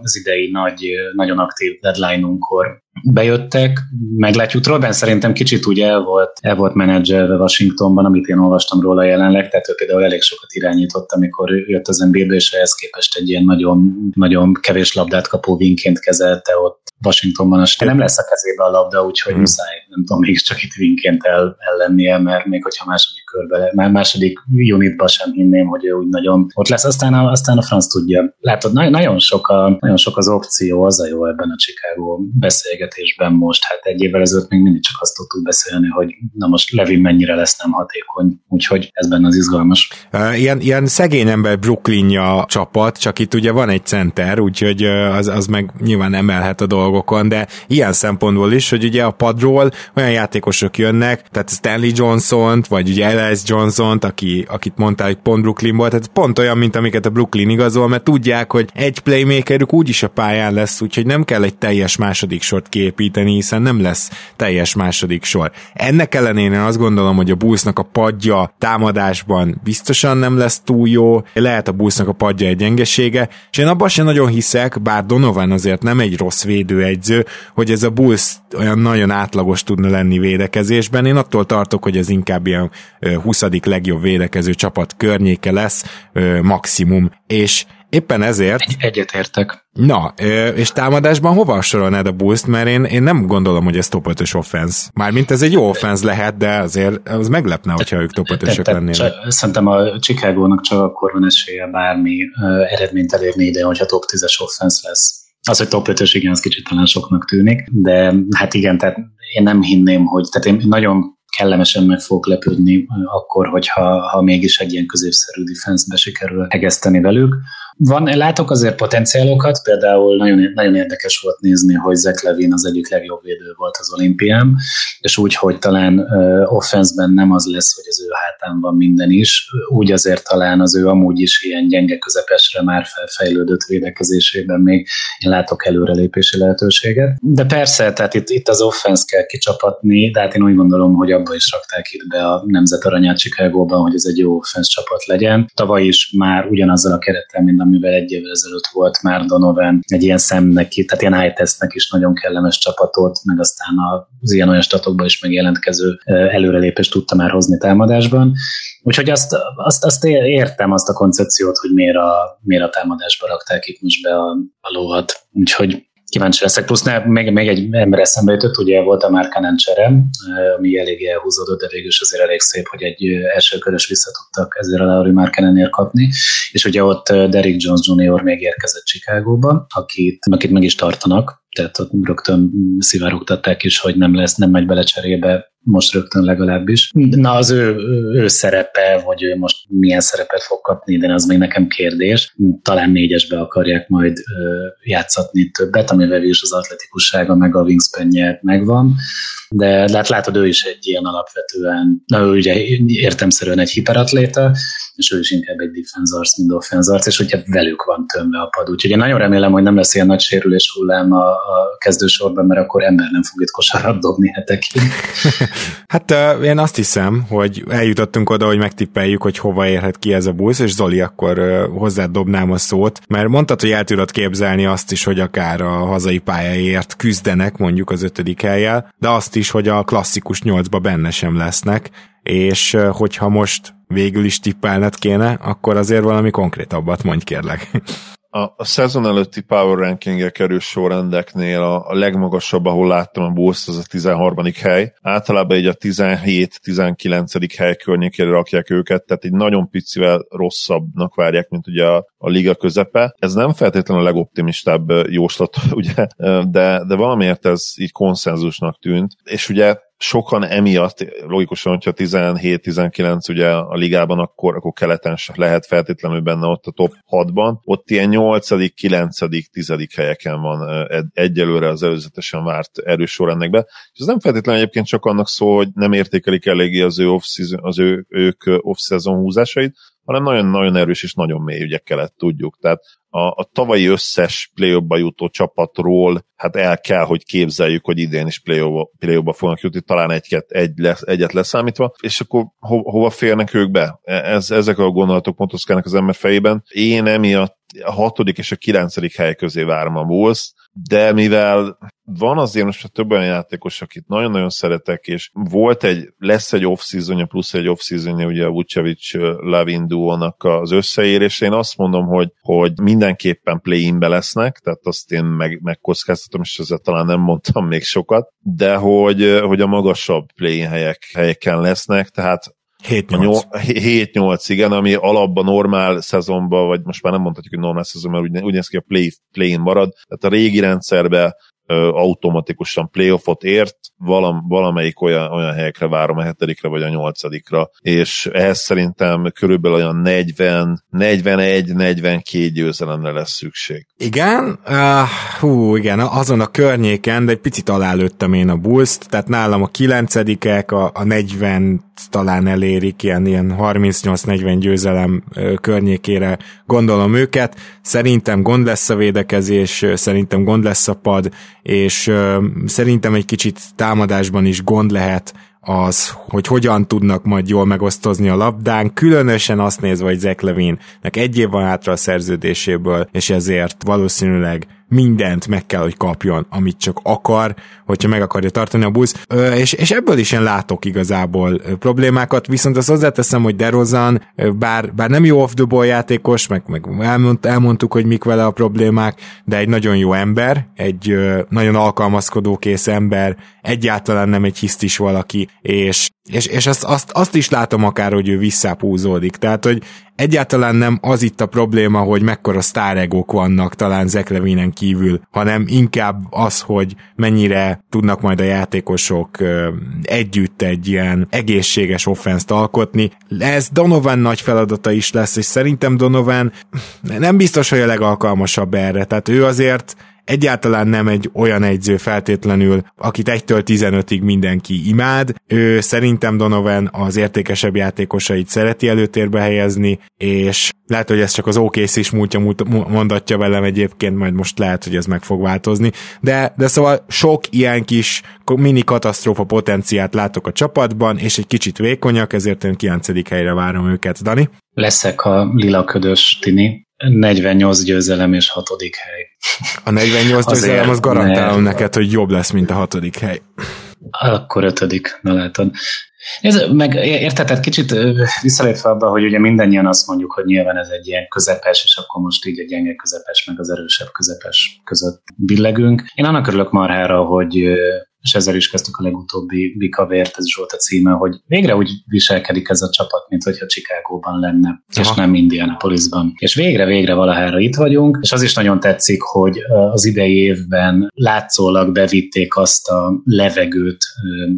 az idei nagy, nagyon aktív deadline-unkkor bejöttek, meglátjuk. Troyben szerintem kicsit úgy el volt, el volt menedzselve Washingtonban, amit én olvastam róla jelenleg, tehát ő például elég sokat irányított, amikor jött az NBA-be, és ehhez képest egy ilyen nagyon, nagyon kevés labdát kapó vinként kezelte ott Washingtonban. Az nem lesz a kezébe a labda, úgyhogy hmm. muszáj, nem tudom, mégiscsak itt vinként el, el lennie, mert még hogyha második körbe, már második unitba sem hinném, hogy ő úgy nagyon ott lesz, aztán a, aztán a franc tudja. Látod, na, nagyon, sok a, nagyon sok az opció, az a jó ebben a Chicago beszélgetésben most. Hát egy évvel ezelőtt még mindig csak azt tudtuk beszélni, hogy na most Levin mennyire lesz nem hatékony, úgyhogy ez benne az izgalmas. Ilyen, ilyen szegény ember Brooklynja csapat, csak itt ugye van egy center, úgyhogy az, az meg nyilván emelhet a dolgokon, de ilyen szempontból is, hogy ugye a padról olyan játékosok jönnek, tehát Stanley Johnson-t, vagy ugye Elias Johnson-t, aki, akit mondtál, hogy pont Brooklynból, tehát pont olyan, mint amiket a Brooklyn igazol, mert tudják, hogy egy playmakerük úgyis a pályán lesz, úgyhogy nem kell egy teljes második sort képíteni, hiszen nem lesz teljes második sor. Ennek ellenére azt gondolom, hogy a Bullsnak a padja támadásban biztosan nem lesz túl jó, lehet a Bullsnak a padja egy gyengesége, és én abban sem nagyon hiszek, bár Donovan azért nem egy rossz védőegyző, hogy ez a Bulls olyan nagyon átlagos tudna lenni védekezésben. Én attól tartok, hogy ez inkább ilyen 20. legjobb védekező csapat környéke lesz, maximum, és éppen ezért... Egy, egyetértek. Na, és támadásban hova sorolnád a Bulls-t, mert én, én nem gondolom, hogy ez top 5-ös offense. Mármint ez egy jó offense lehet, de azért az meglepne, hogyha ők top 5 lennének. Szerintem a Chicago-nak csak akkor van esélye bármi eredményt elérni ide, hogyha top 10-es offense lesz. Az, hogy top 5-ös, igen, az kicsit talán soknak tűnik, de hát igen, tehát én nem hinném, hogy, tehát én nagyon kellemesen meg fogok lepődni akkor, hogyha ha mégis egy ilyen középszerű defense-be sikerül egeszteni velük. Van, látok azért potenciálokat, például nagyon, nagyon érdekes volt nézni, hogy Zach Levin az egyik legjobb védő volt az olimpián, és úgy, hogy talán uh, offenszben nem az lesz, hogy az ő hátán van minden is, úgy azért talán az ő amúgy is ilyen gyenge közepesre már felfejlődött védekezésében még én látok előrelépési lehetőséget. De persze, tehát itt, itt az offensz kell kicsapatni, de hát én úgy gondolom, hogy abba is rakták itt be a nemzet aranyát Chicago-ban, hogy ez egy jó offensz csapat legyen. Tavaly is már ugyanazzal a kerettel, mint amivel egy évvel ezelőtt volt már Donovan, egy ilyen szemnek, tehát ilyen high is nagyon kellemes csapatot, meg aztán az ilyen olyan statokban is megjelentkező előrelépést tudta már hozni támadásban. Úgyhogy azt, azt, azt értem, azt a koncepciót, hogy miért a, miért a támadásba rakták itt most be a, a lovat. Úgyhogy kíváncsi leszek. Plusz ne, még, még egy ember eszembe jutott, ugye volt a Márkanen csere, ami elég elhúzódott, de végül is azért elég szép, hogy egy első körös vissza tudtak ezért a Lauri Márkanenért kapni, és ugye ott Derrick Jones Jr. még érkezett Chicagóba, akit, akit meg is tartanak, tehát ott rögtön szivárogtatták is, hogy nem lesz, nem megy bele cserébe most rögtön legalábbis. Na az ő, ő szerepe, vagy ő most milyen szerepet fog kapni, de az még nekem kérdés. Talán négyesbe akarják majd játszatni többet, amivel is az atletikussága meg a wingspanje megvan de hát látod, ő is egy ilyen alapvetően, na ő ugye értemszerűen egy hiperatléta, és ő is inkább egy defense mint offense és hogyha velük van tömve a pad. Úgyhogy én nagyon remélem, hogy nem lesz ilyen nagy sérülés hullám a, a kezdősorban, mert akkor ember nem fog itt kosarat dobni hetekig. <laughs> Hát én azt hiszem, hogy eljutottunk oda, hogy megtippeljük, hogy hova érhet ki ez a busz, és Zoli, akkor uh, hozzád dobnám a szót, mert mondtad, hogy el tudod képzelni azt is, hogy akár a hazai pályáért küzdenek, mondjuk az ötödik helyjel, de azt is, hogy a klasszikus nyolcba benne sem lesznek, és uh, hogyha most végül is tippelned kéne, akkor azért valami konkrétabbat mondj kérlek. <laughs> a, a szezon előtti power ranking kerül sorrendeknél a, a legmagasabb, ahol láttam a Bulls, az a 13. hely. Általában egy a 17-19. hely környékére rakják őket, tehát egy nagyon picivel rosszabbnak várják, mint ugye a, a liga közepe. Ez nem feltétlenül a legoptimistább jóslat, <laughs> ugye, de, de valamiért ez így konszenzusnak tűnt. És ugye sokan emiatt, logikusan, hogyha 17-19 ugye a ligában, akkor, akkor keleten se lehet feltétlenül benne ott a top 6-ban. Ott ilyen 8., 9., 10. helyeken van egyelőre az előzetesen várt erős sorrendekbe. És ez nem feltétlenül egyébként csak annak szó, hogy nem értékelik eléggé az ő off-season, az ő, ők off-season húzásait, hanem nagyon-nagyon erős és nagyon mély ügyekkel tudjuk. Tehát a, a tavalyi összes play jutó csapatról hát el kell, hogy képzeljük, hogy idén is play fognak jutni, talán egy, egy lesz, egyet leszámítva, és akkor ho, hova férnek ők be? E, ez, ezek a gondolatok pontoszkálnak az ember fejében. Én emiatt a hatodik és a kilencedik hely közé várom a Bulls, de mivel van azért most több olyan játékos, akit nagyon-nagyon szeretek, és volt egy, lesz egy off season plusz egy off season ugye a Vucevic Lavin duónak az összeérés. Én azt mondom, hogy, hogy mindenképpen play-inbe lesznek, tehát azt én meg, megkockáztatom, és ezzel talán nem mondtam még sokat, de hogy, hogy a magasabb play-in helyek, helyeken lesznek, tehát 7-8. igen, ami alapban normál szezonban, vagy most már nem mondhatjuk, hogy normál szezon, mert úgy, úgy néz ki, a play, play-in marad. Tehát a régi rendszerben automatikusan playoffot ért, valam, valamelyik olyan, olyan helyekre várom, a hetedikre vagy a nyolcadikra, és ehhez szerintem körülbelül olyan 40, 41-42 győzelemre lesz szükség. Igen, uh, hú, igen, azon a környéken, de egy picit alálőttem én a bulls tehát nálam a kilencedikek, a, a 40 talán elérik, ilyen, ilyen 38-40 győzelem környékére gondolom őket. Szerintem gond lesz a védekezés, szerintem gond lesz a pad, és szerintem egy kicsit támadásban is gond lehet az, hogy hogyan tudnak majd jól megosztozni a labdán, különösen azt nézve, hogy Zach Levinnek egy év van hátra a szerződéséből, és ezért valószínűleg mindent meg kell, hogy kapjon, amit csak akar, hogyha meg akarja tartani a busz, és, és ebből is én látok igazából problémákat, viszont azt hozzáteszem, hogy DeRozan, bár, bár nem jó off the ball játékos, meg, meg elmond, elmondtuk, hogy mik vele a problémák, de egy nagyon jó ember, egy nagyon alkalmazkodó kész ember, egyáltalán nem egy hisztis valaki, és, és, és azt, azt, azt is látom akár, hogy ő visszapúzódik, tehát, hogy egyáltalán nem az itt a probléma, hogy mekkora sztáregok vannak talán Zeklevinen kívül, hanem inkább az, hogy mennyire tudnak majd a játékosok együtt egy ilyen egészséges offenszt alkotni. Ez Donovan nagy feladata is lesz, és szerintem Donovan nem biztos, hogy a legalkalmasabb erre, tehát ő azért egyáltalán nem egy olyan egyző feltétlenül, akit 1-től 15-ig mindenki imád. Ő szerintem Donovan az értékesebb játékosait szereti előtérbe helyezni, és lehet, hogy ez csak az OKC is múltja mondatja velem egyébként, majd most lehet, hogy ez meg fog változni, de, de szóval sok ilyen kis mini katasztrófa potenciát látok a csapatban, és egy kicsit vékonyak, ezért én 9. helyre várom őket, Dani. Leszek a lila ködös Tini. 48 győzelem és hatodik hely. A 48 győzelem az garantálom ne... neked, hogy jobb lesz, mint a hatodik hely. Akkor ötödik, na látod. Ez, meg érted, tehát kicsit visszalépve abba, hogy ugye mindannyian azt mondjuk, hogy nyilván ez egy ilyen közepes, és akkor most így a gyenge közepes, meg az erősebb közepes között billegünk. Én annak örülök marhára, hogy és ezzel is kezdtük a legutóbbi Bikavért, ez Zsolt a címe, hogy végre úgy viselkedik ez a csapat, mint hogyha Chicagóban lenne, Aha. és nem Indianapolisban. És végre-végre valahára itt vagyunk, és az is nagyon tetszik, hogy az idei évben látszólag bevitték azt a levegőt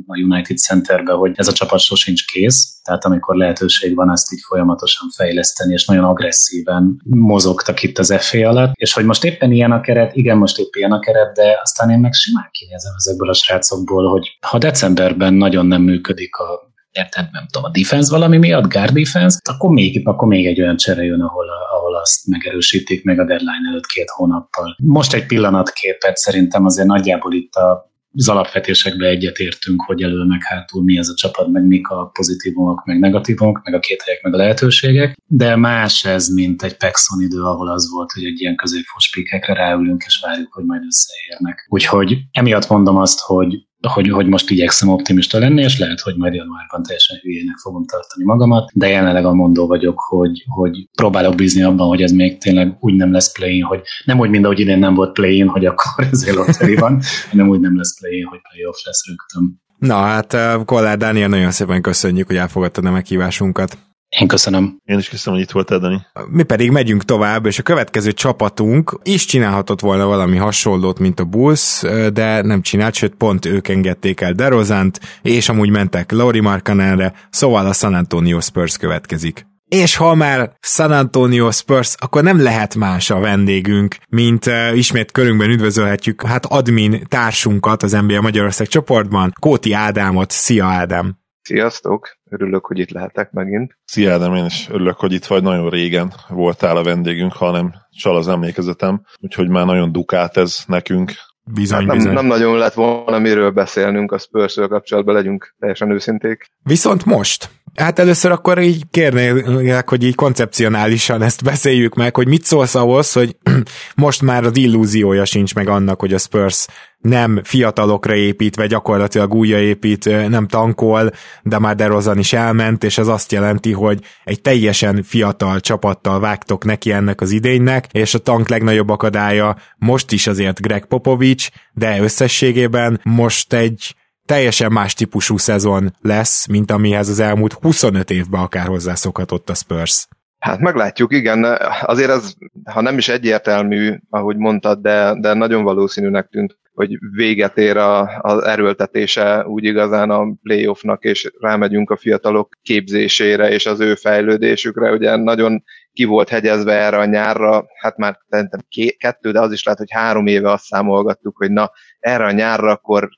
a United Centerbe, hogy ez a csapat sosincs kész, tehát amikor lehetőség van ezt így folyamatosan fejleszteni, és nagyon agresszíven mozogtak itt az FA alatt, és hogy most éppen ilyen a keret, igen, most épp ilyen a keret, de aztán én meg simán kinézem ezekből a srácokból, hogy ha decemberben nagyon nem működik a érted, nem tudom, a defense valami miatt, guard defense, akkor még, akkor még egy olyan csere jön, ahol, a, ahol azt megerősítik meg a deadline előtt két hónappal. Most egy pillanatképet szerintem azért nagyjából itt a az alapvetésekbe egyetértünk, hogy elő meg hátul mi ez a csapat, meg mik a pozitívumok, meg negatívumok, meg a két helyek, meg a lehetőségek, de más ez, mint egy Pexon idő, ahol az volt, hogy egy ilyen középfos pikekre ráülünk, és várjuk, hogy majd összeérnek. Úgyhogy emiatt mondom azt, hogy hogy, hogy most igyekszem optimista lenni, és lehet, hogy majd januárban teljesen hülyének fogom tartani magamat, de jelenleg a mondó vagyok, hogy, hogy próbálok bízni abban, hogy ez még tényleg úgy nem lesz play hogy nem úgy, mint ahogy idén nem volt play hogy akkor <laughs> ezért lotteri van, hanem úgy nem lesz play hogy playoff lesz rögtön. Na hát, Kollár Dániel, nagyon szépen köszönjük, hogy elfogadtad a meghívásunkat. Én köszönöm. Én is köszönöm, hogy itt voltál, Dani. Mi pedig megyünk tovább, és a következő csapatunk is csinálhatott volna valami hasonlót, mint a Bulls, de nem csinált, sőt pont ők engedték el DeRozant, és amúgy mentek Laurie Markanenre, szóval a San Antonio Spurs következik. És ha már San Antonio Spurs, akkor nem lehet más a vendégünk, mint uh, ismét körünkben üdvözölhetjük hát admin társunkat az NBA Magyarország csoportban, Kóti Ádámot. Szia Ádám! Sziasztok! Örülök, hogy itt lehetek megint. Szia Ádám, én is örülök, hogy itt vagy. Nagyon régen voltál a vendégünk, ha nem csal az emlékezetem. Úgyhogy már nagyon dukált ez nekünk. Bizony, hát nem, bizony. nem nagyon lett volna miről beszélnünk a spurs kapcsolatban, legyünk teljesen őszinték. Viszont most, Hát először akkor így kérnélek, hogy így koncepcionálisan ezt beszéljük meg, hogy mit szólsz ahhoz, hogy <clears throat> most már az illúziója sincs meg annak, hogy a Spurs nem fiatalokra épít, vagy gyakorlatilag újra épít, nem tankol, de már DeRozan is elment, és ez azt jelenti, hogy egy teljesen fiatal csapattal vágtok neki ennek az idénynek, és a tank legnagyobb akadálya most is azért Greg Popovich, de összességében most egy teljesen más típusú szezon lesz, mint amihez az elmúlt 25 évben akár hozzászokhatott a Spurs. Hát meglátjuk, igen. Azért az, ha nem is egyértelmű, ahogy mondtad, de, de nagyon valószínűnek tűnt, hogy véget ér a, az erőltetése úgy igazán a playoffnak, és rámegyünk a fiatalok képzésére és az ő fejlődésükre. Ugye nagyon ki volt hegyezve erre a nyárra, hát már szerintem kettő, de az is lehet, hogy három éve azt számolgattuk, hogy na, erre a nyárra akkor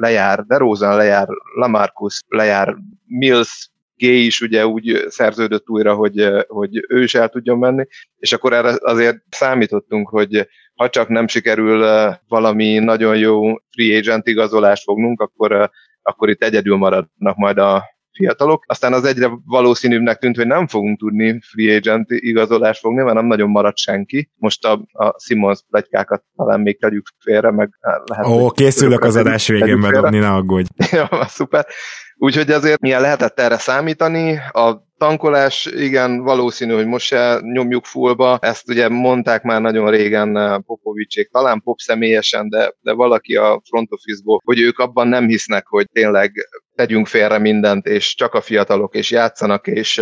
lejár DeRozan, lejár Lamarcus, lejár Mills, G is ugye úgy szerződött újra, hogy, hogy ő is el tudjon menni, és akkor erre azért számítottunk, hogy ha csak nem sikerül valami nagyon jó free agent igazolást fognunk, akkor, akkor itt egyedül maradnak majd a fiatalok. Aztán az egyre valószínűbbnek tűnt, hogy nem fogunk tudni free agent igazolást fogni, mert nem nagyon marad senki. Most a, a Simons plegykákat talán még tegyük félre, meg lehet... Ó, készülök az adás végén bedobni, ne aggódj. <laughs> ja, szuper. Úgyhogy azért milyen lehetett erre számítani. A tankolás, igen, valószínű, hogy most se nyomjuk fullba. Ezt ugye mondták már nagyon régen eh, Popovicsék, talán Pop személyesen, de, de valaki a front office-ból, hogy ők abban nem hisznek, hogy tényleg tegyünk félre mindent, és csak a fiatalok, és játszanak, és,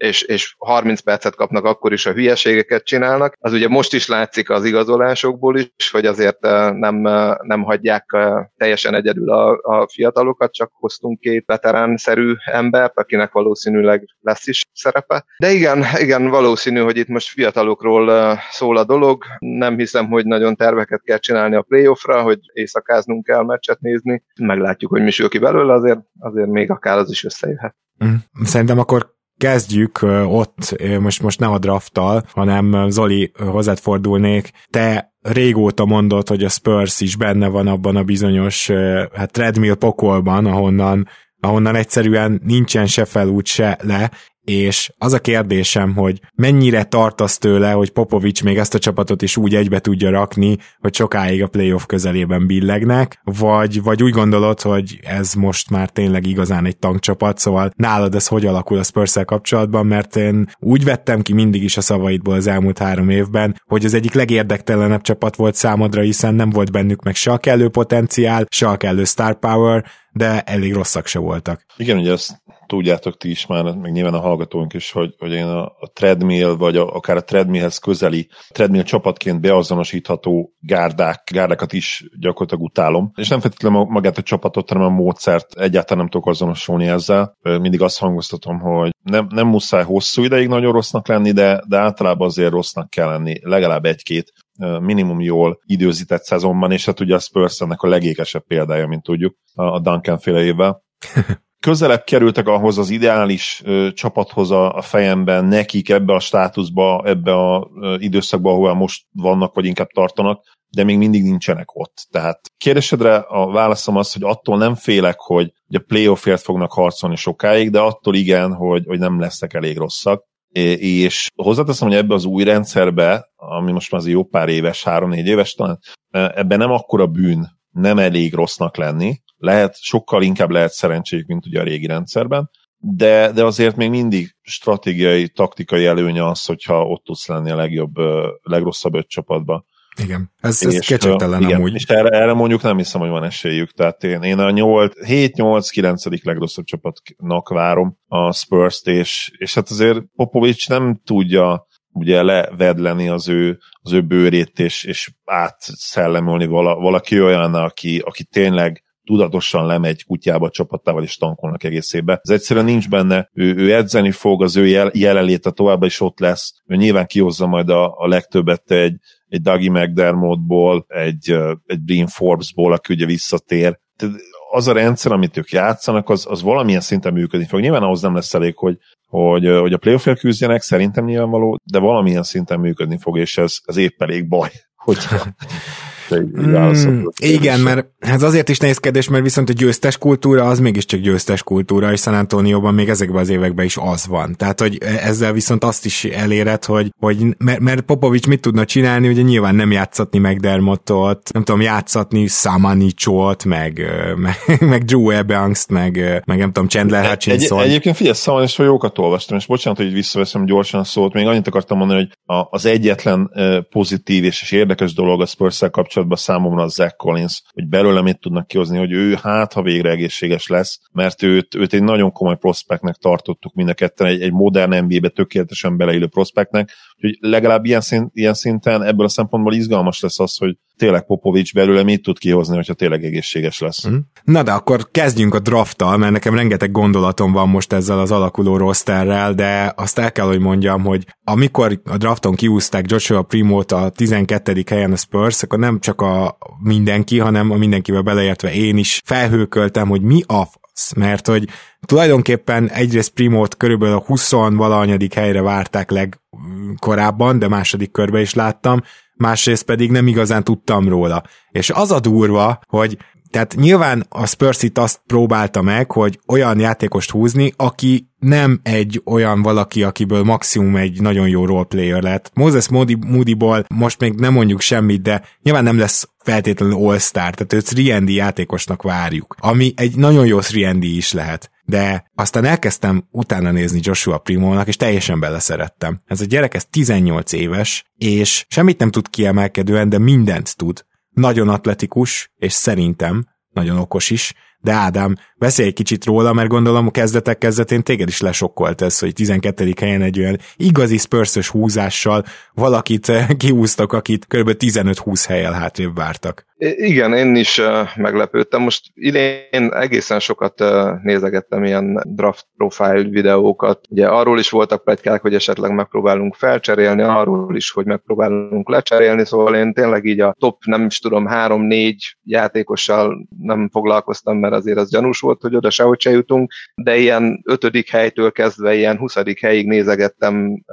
és, és 30 percet kapnak, akkor is a hülyeségeket csinálnak. Az ugye most is látszik az igazolásokból is, hogy azért nem, nem hagyják teljesen egyedül a, a fiatalokat, csak hoztunk két veterán-szerű embert, akinek valószínűleg lesz is szerepe. De igen, igen, valószínű, hogy itt most fiatalokról szól a dolog. Nem hiszem, hogy nagyon terveket kell csinálni a playoffra, hogy éjszakáznunk kell meccset nézni. Meglátjuk, hogy mi sül ki belőle, azért azért még akár az is összejöhet. Mm. Szerintem akkor kezdjük ott, most, most nem a drafttal, hanem Zoli, hozzád fordulnék. Te régóta mondod, hogy a Spurs is benne van abban a bizonyos hát treadmill pokolban, ahonnan ahonnan egyszerűen nincsen se felút, se le, és az a kérdésem, hogy mennyire tartasz tőle, hogy Popovics még ezt a csapatot is úgy egybe tudja rakni, hogy sokáig a playoff közelében billegnek, vagy, vagy úgy gondolod, hogy ez most már tényleg igazán egy tankcsapat, szóval nálad ez hogy alakul a spurs kapcsolatban, mert én úgy vettem ki mindig is a szavaidból az elmúlt három évben, hogy az egyik legérdektelenebb csapat volt számodra, hiszen nem volt bennük meg se a kellő potenciál, se a kellő star power, de elég rosszak se voltak. Igen, ugye ezt tudjátok ti is már, meg nyilván a hallgatóink is, hogy, hogy én a, a treadmill, vagy a, akár a treadmillhez közeli treadmill csapatként beazonosítható gárdák, gárdákat is gyakorlatilag utálom. És nem feltétlenül magát a csapatot, hanem a módszert egyáltalán nem tudok azonosulni ezzel. Mindig azt hangoztatom, hogy nem, nem muszáj hosszú ideig nagyon rossznak lenni, de, de általában azért rossznak kell lenni legalább egy-két minimum jól időzített szezonban, és hát ugye a Spurs a legékesebb példája, mint tudjuk, a Duncan féle évvel. <laughs> közelebb kerültek ahhoz az ideális ö, csapathoz a, a fejemben, nekik ebbe a státuszba, ebbe a ö, időszakba, ahol most vannak, vagy inkább tartanak, de még mindig nincsenek ott. Tehát kérdésedre a válaszom az, hogy attól nem félek, hogy a playoffért fognak harcolni sokáig, de attól igen, hogy, hogy nem lesznek elég rosszak. És hozzáteszem, hogy ebbe az új rendszerbe, ami most már az jó pár éves, három-négy éves talán, ebben nem akkora bűn nem elég rossznak lenni, lehet, sokkal inkább lehet szerencséjük, mint ugye a régi rendszerben, de, de azért még mindig stratégiai, taktikai előnye az, hogyha ott tudsz lenni a legjobb, legrosszabb öt csapatba. Igen, ez, ez kecsegtelen igen, amúgy. És erre, erre mondjuk nem hiszem, hogy van esélyük. Tehát én, én a 7-8-9. legrosszabb csapatnak várom a Spurs-t, és, és hát azért Popovics nem tudja ugye levedleni az ő, az ő bőrét, és, és átszellemolni vala, valaki olyan, aki, aki tényleg tudatosan lemegy kutyába csapattával és tankolnak egészébe. Ez egyszerűen nincs benne, ő, ő edzeni fog, az ő jel, jelenléte továbbá is ott lesz, ő nyilván kihozza majd a, a legtöbbet egy, egy Dougie McDermottból, egy, egy Brian Forbesból, aki ugye visszatér. Tehát az a rendszer, amit ők játszanak, az, az valamilyen szinten működni fog. Nyilván ahhoz nem lesz elég, hogy, hogy, hogy a playoff küzdjenek, szerintem nyilvánvaló, de valamilyen szinten működni fog, és ez, ez épp elég baj, hogyha, <laughs> Mm, igen, mert ez azért is nehéz kérdés, mert viszont a győztes kultúra az mégiscsak győztes kultúra, és San Antonioban még ezekben az években is az van. Tehát, hogy ezzel viszont azt is eléred, hogy, hogy mert, mert Popovics mit tudna csinálni, ugye nyilván nem játszatni meg Dermottot, nem tudom, játszatni Samanicsot, meg, <laughs> meg, meg Drew Ebanks-t, meg, meg nem tudom, Chandler Hutchinson. Egy, egyébként figyelj, Samanics, hogy jókat olvastam, és bocsánat, hogy visszaveszem gyorsan a szót, még annyit akartam mondani, hogy az egyetlen pozitív és, és érdekes dolog a spurs kapcsolatban, kapcsolatban számomra a Zach Collins, hogy belőle mit tudnak kihozni, hogy ő hát, ha végre egészséges lesz, mert őt, őt egy nagyon komoly prospektnek tartottuk mind a ketten, egy, egy modern NBA-be tökéletesen beleillő prospektnek, hogy legalább ilyen, szint, ilyen szinten ebből a szempontból izgalmas lesz az, hogy tényleg Popovics belőle mit tud kihozni, hogyha tényleg egészséges lesz. Mm. Na de akkor kezdjünk a drafttal, mert nekem rengeteg gondolatom van most ezzel az alakuló rosterrel, de azt el kell, hogy mondjam, hogy amikor a drafton kiúzták Joshua Primót a 12. helyen a Spurs, akkor nem csak a mindenki, hanem a mindenkivel beleértve én is felhőköltem, hogy mi a fasz, mert hogy tulajdonképpen egyrészt Primót körülbelül a 20 valahanyadik helyre várták legkorábban, de második körbe is láttam, másrészt pedig nem igazán tudtam róla. És az a durva, hogy tehát nyilván a Spurs itt azt próbálta meg, hogy olyan játékost húzni, aki nem egy olyan valaki, akiből maximum egy nagyon jó roleplayer lett. Moses Moody, Moodyból most még nem mondjuk semmit, de nyilván nem lesz feltétlenül all-star, tehát őt 3 játékosnak várjuk, ami egy nagyon jó 3 is lehet de aztán elkezdtem utána nézni Joshua Primónak, és teljesen beleszerettem. Ez a gyerek, ez 18 éves, és semmit nem tud kiemelkedően, de mindent tud. Nagyon atletikus, és szerintem nagyon okos is, de Ádám, beszélj egy kicsit róla, mert gondolom a kezdetek kezdetén téged is lesokkolt ez, hogy 12. helyen egy olyan igazi spurs húzással valakit kihúztak, akit kb. 15-20 helyel hátrébb vártak. Igen, én is meglepődtem. Most idén egészen sokat nézegettem ilyen draft profile videókat. Ugye arról is voltak plegykák, hogy esetleg megpróbálunk felcserélni, arról is, hogy megpróbálunk lecserélni, szóval én tényleg így a top, nem is tudom, három-négy játékossal nem foglalkoztam, mert azért az gyanús volt, hogy oda sehogy se jutunk, de ilyen ötödik helytől kezdve ilyen huszadik helyig nézegettem,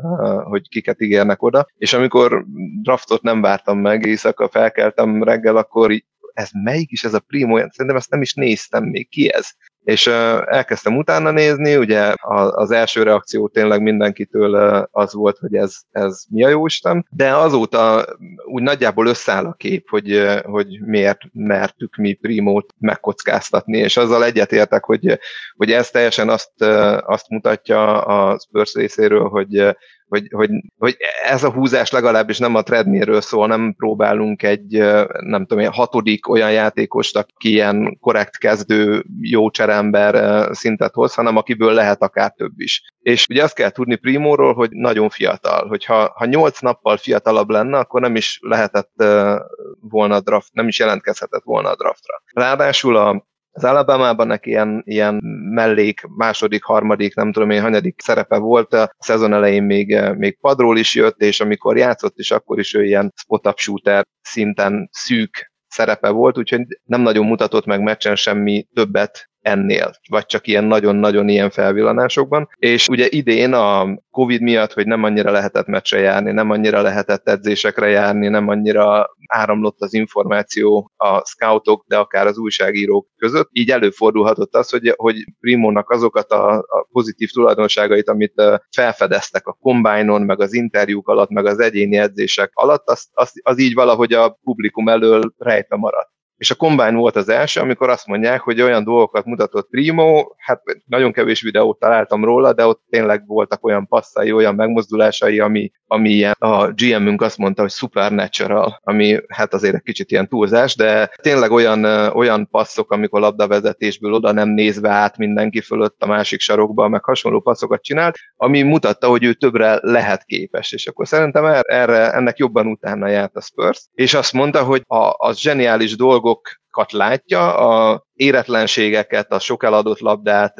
hogy kiket ígérnek oda, és amikor draftot nem vártam meg, éjszaka felkeltem reggel, akkor ez melyik is ez a Primo, szerintem ezt nem is néztem még, ki ez? És elkezdtem utána nézni, ugye az első reakció tényleg mindenkitől az volt, hogy ez, ez mi a jóisten, de azóta úgy nagyjából összeáll a kép, hogy, hogy miért mertük mi Primót megkockáztatni, és azzal egyetértek, hogy, hogy ez teljesen azt, azt mutatja a Spurs részéről, hogy hogy, hogy, hogy ez a húzás legalábbis nem a treadmillről szól, nem próbálunk egy, nem tudom, egy hatodik olyan játékost, aki ilyen korrekt kezdő, jó cserember szintet hoz, hanem akiből lehet akár több is. És ugye azt kell tudni Primóról, hogy nagyon fiatal, hogyha ha nyolc nappal fiatalabb lenne, akkor nem is lehetett volna draft, nem is jelentkezhetett volna a draftra. Ráadásul a az Alabama-ban neki ilyen, ilyen mellék, második, harmadik, nem tudom én, hanyadik szerepe volt, a szezon elején még, még padról is jött, és amikor játszott is, akkor is ő ilyen spot-up shooter szinten szűk szerepe volt, úgyhogy nem nagyon mutatott meg meccsen semmi többet ennél, vagy csak ilyen nagyon-nagyon ilyen felvillanásokban. És ugye idén a Covid miatt, hogy nem annyira lehetett meccsre járni, nem annyira lehetett edzésekre járni, nem annyira áramlott az információ a scoutok, de akár az újságírók között. Így előfordulhatott az, hogy, hogy Primónak azokat a, a pozitív tulajdonságait, amit felfedeztek a kombájnon, meg az interjúk alatt, meg az egyéni edzések alatt, az, az, az így valahogy a publikum elől rejtve maradt. És a Combine volt az első, amikor azt mondják, hogy olyan dolgokat mutatott Primo, hát nagyon kevés videót találtam róla, de ott tényleg voltak olyan passzai, olyan megmozdulásai, ami, ami ilyen, a GM-ünk azt mondta, hogy supernatural, ami hát azért egy kicsit ilyen túlzás, de tényleg olyan, olyan passzok, amikor labdavezetésből oda nem nézve át mindenki fölött a másik sarokba, meg hasonló passzokat csinált, ami mutatta, hogy ő többre lehet képes, és akkor szerintem erre, ennek jobban utána járt a Spurs, és azt mondta, hogy a, az zseniális dolgok dolgokat látja, a éretlenségeket, a sok eladott labdát,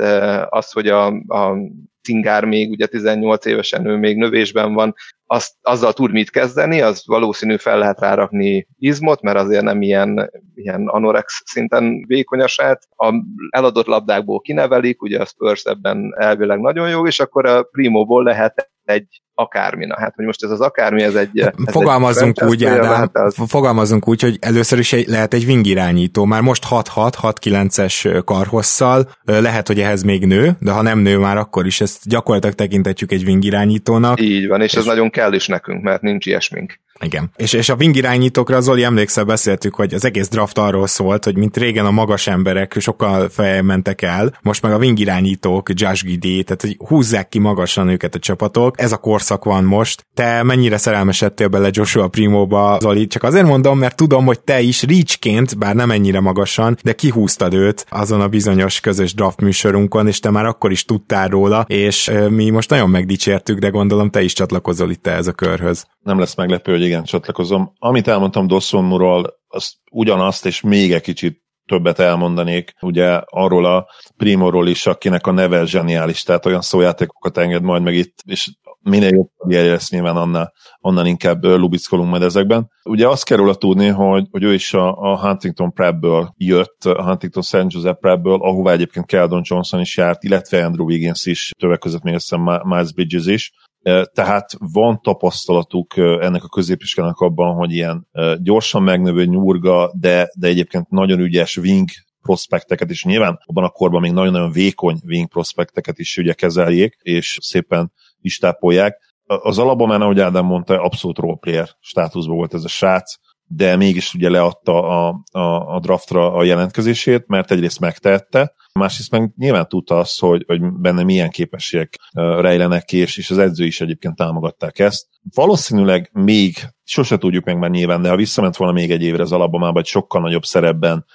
az, hogy a, a cingár még, ugye 18 évesen ő még növésben van, azt, azzal tud mit kezdeni, az valószínű fel lehet rárakni izmot, mert azért nem ilyen, ilyen anorex szinten vékonyasát. A eladott labdákból kinevelik, ugye a Spurs ebben elvileg nagyon jó, és akkor a Primoból lehet egy akármi. Na, hát, hogy most ez az akármi, ez egy... Ez fogalmazunk egy úgy, Ádám, az... fogalmazunk úgy, hogy először is egy, lehet egy vingirányító, már most 6-6-6-9-es karhosszal, lehet, hogy ehhez még nő, de ha nem nő már, akkor is ezt gyakorlatilag tekintetjük egy vingirányítónak. Így van, és, és ez nagyon kell is nekünk, mert nincs ilyesmink. Igen. És, és a wing irányítókra, Zoli, emlékszel, beszéltük, hogy az egész draft arról szólt, hogy mint régen a magas emberek sokkal mentek el, most meg a wing irányítók, Josh Giddy, tehát hogy húzzák ki magasan őket a csapatok. Ez a korszak van most. Te mennyire szerelmesedtél bele Joshua Primóba, Zoli? Csak azért mondom, mert tudom, hogy te is reachként, bár nem ennyire magasan, de kihúztad őt azon a bizonyos közös draft műsorunkon, és te már akkor is tudtál róla, és mi most nagyon megdicsértük, de gondolom te is csatlakozol itt ez a körhöz. Nem lesz meglepő, hogy igen, csatlakozom. Amit elmondtam Dossonmuról, azt ugyanazt, és még egy kicsit többet elmondanék, ugye arról a Primorról is, akinek a neve zseniális, tehát olyan szójátékokat enged majd meg itt, és minél jobb jel lesz nyilván annál, annál inkább lubickolunk majd ezekben. Ugye azt kell róla tudni, hogy, hogy ő is a, a Huntington Prepből jött, a Huntington St. Joseph Prepből, ahová egyébként Keldon Johnson is járt, illetve Andrew Wiggins is, többek között még azt Miles Bridges is, tehát van tapasztalatuk ennek a középiskának abban, hogy ilyen gyorsan megnövő nyurga, de, de egyébként nagyon ügyes wing prospekteket is nyilván abban a korban még nagyon-nagyon vékony wing prospekteket is ugye kezeljék, és szépen is tápolják. Az alapban, ahogy Ádám mondta, abszolút roleplayer státuszban volt ez a srác, de mégis ugye leadta a, a, a draftra a jelentkezését, mert egyrészt megtehette, másrészt meg nyilván tudta azt, hogy, hogy benne milyen képességek rejlenek ki, és, és az edző is egyébként támogatták ezt. Valószínűleg még, sose tudjuk meg már nyilván, de ha visszament volna még egy évre az Alabamába, egy sokkal nagyobb szerepben,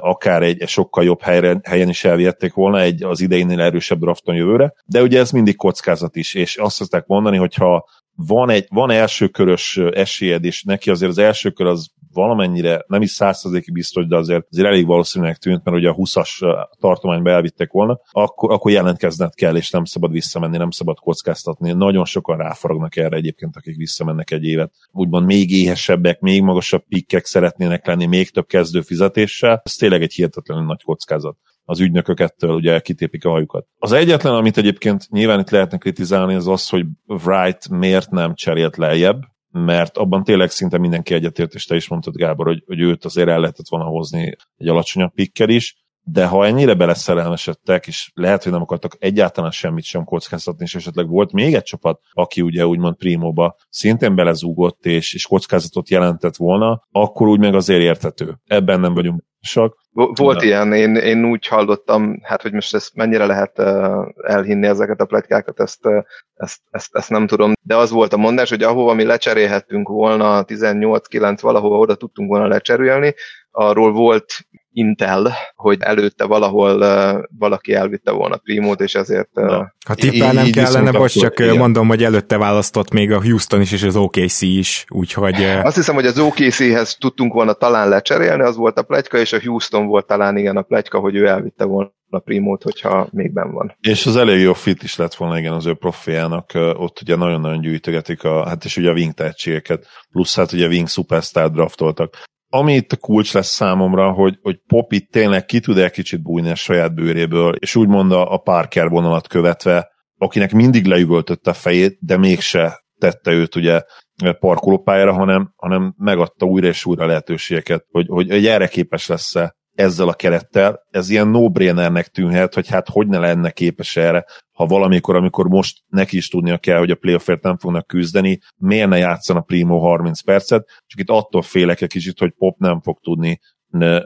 akár egy, egy sokkal jobb helyre, helyen is elvihették volna egy az idejénél erősebb drafton jövőre, de ugye ez mindig kockázat is, és azt szokták mondani, hogy ha van egy van elsőkörös esélyed, és neki azért az első kör az valamennyire, nem is százszerzéki biztos, de azért, azért elég valószínűleg tűnt, mert ugye a 20-as tartományba elvittek volna, akkor, akkor jelentkezned kell, és nem szabad visszamenni, nem szabad kockáztatni. Nagyon sokan ráfaragnak erre egyébként, akik visszamennek egy évet. Úgymond még éhesebbek, még magasabb pikkek szeretnének lenni, még több kezdő fizetéssel. Ez tényleg egy hihetetlenül nagy kockázat az ügynökök ettől ugye kitépik a hajukat. Az egyetlen, amit egyébként nyilván itt lehetne kritizálni, az az, hogy Wright miért nem cserélt lejjebb, mert abban tényleg szinte mindenki egyetért, és te is mondtad, Gábor, hogy, hogy őt azért el lehetett volna hozni egy alacsonyabb pikkel is, de ha ennyire beleszerelmesedtek, és lehet, hogy nem akartak egyáltalán semmit sem kockáztatni, és esetleg volt még egy csapat, aki ugye úgymond Primóba szintén belezúgott, és, és kockázatot jelentett volna, akkor úgy meg azért értető. Ebben nem vagyunk sok. Volt de. ilyen, én, én úgy hallottam, hát hogy most ezt mennyire lehet elhinni ezeket a pletykákat, ezt, ezt, ezt, ezt nem tudom, de az volt a mondás, hogy ahova mi lecserélhettünk volna 18-9 valahova oda tudtunk volna lecserélni, arról volt Intel, hogy előtte valahol uh, valaki elvitte volna Primót, és ezért... Uh, ha tippelnem kellene, most csak igen. mondom, hogy előtte választott még a Houston is, és az OKC is, úgyhogy... Uh... Azt hiszem, hogy az OKC-hez tudtunk volna talán lecserélni, az volt a pletyka, és a Houston volt talán igen a pletyka, hogy ő elvitte volna a Primót, hogyha még ben van. És az elég jó fit is lett volna igen az ő profiának, ott ugye nagyon-nagyon gyűjtögetik, a, hát és ugye a wing tehetségeket, plusz hát ugye wing superstar draftoltak ami itt a kulcs lesz számomra, hogy, hogy Pop tényleg ki tud egy kicsit bújni a saját bőréből, és úgymond a, a Parker vonalat követve, akinek mindig leüvöltötte a fejét, de mégse tette őt ugye parkolópályára, hanem, hanem megadta újra és újra lehetőségeket, hogy, hogy, hogy erre képes lesz-e ezzel a kerettel. Ez ilyen no-brainernek tűnhet, hogy hát hogy ne lenne képes erre, ha valamikor, amikor most neki is tudnia kell, hogy a playoffért nem fognak küzdeni, miért ne játszana Primo 30 percet, csak itt attól félek egy kicsit, hogy Pop nem fog tudni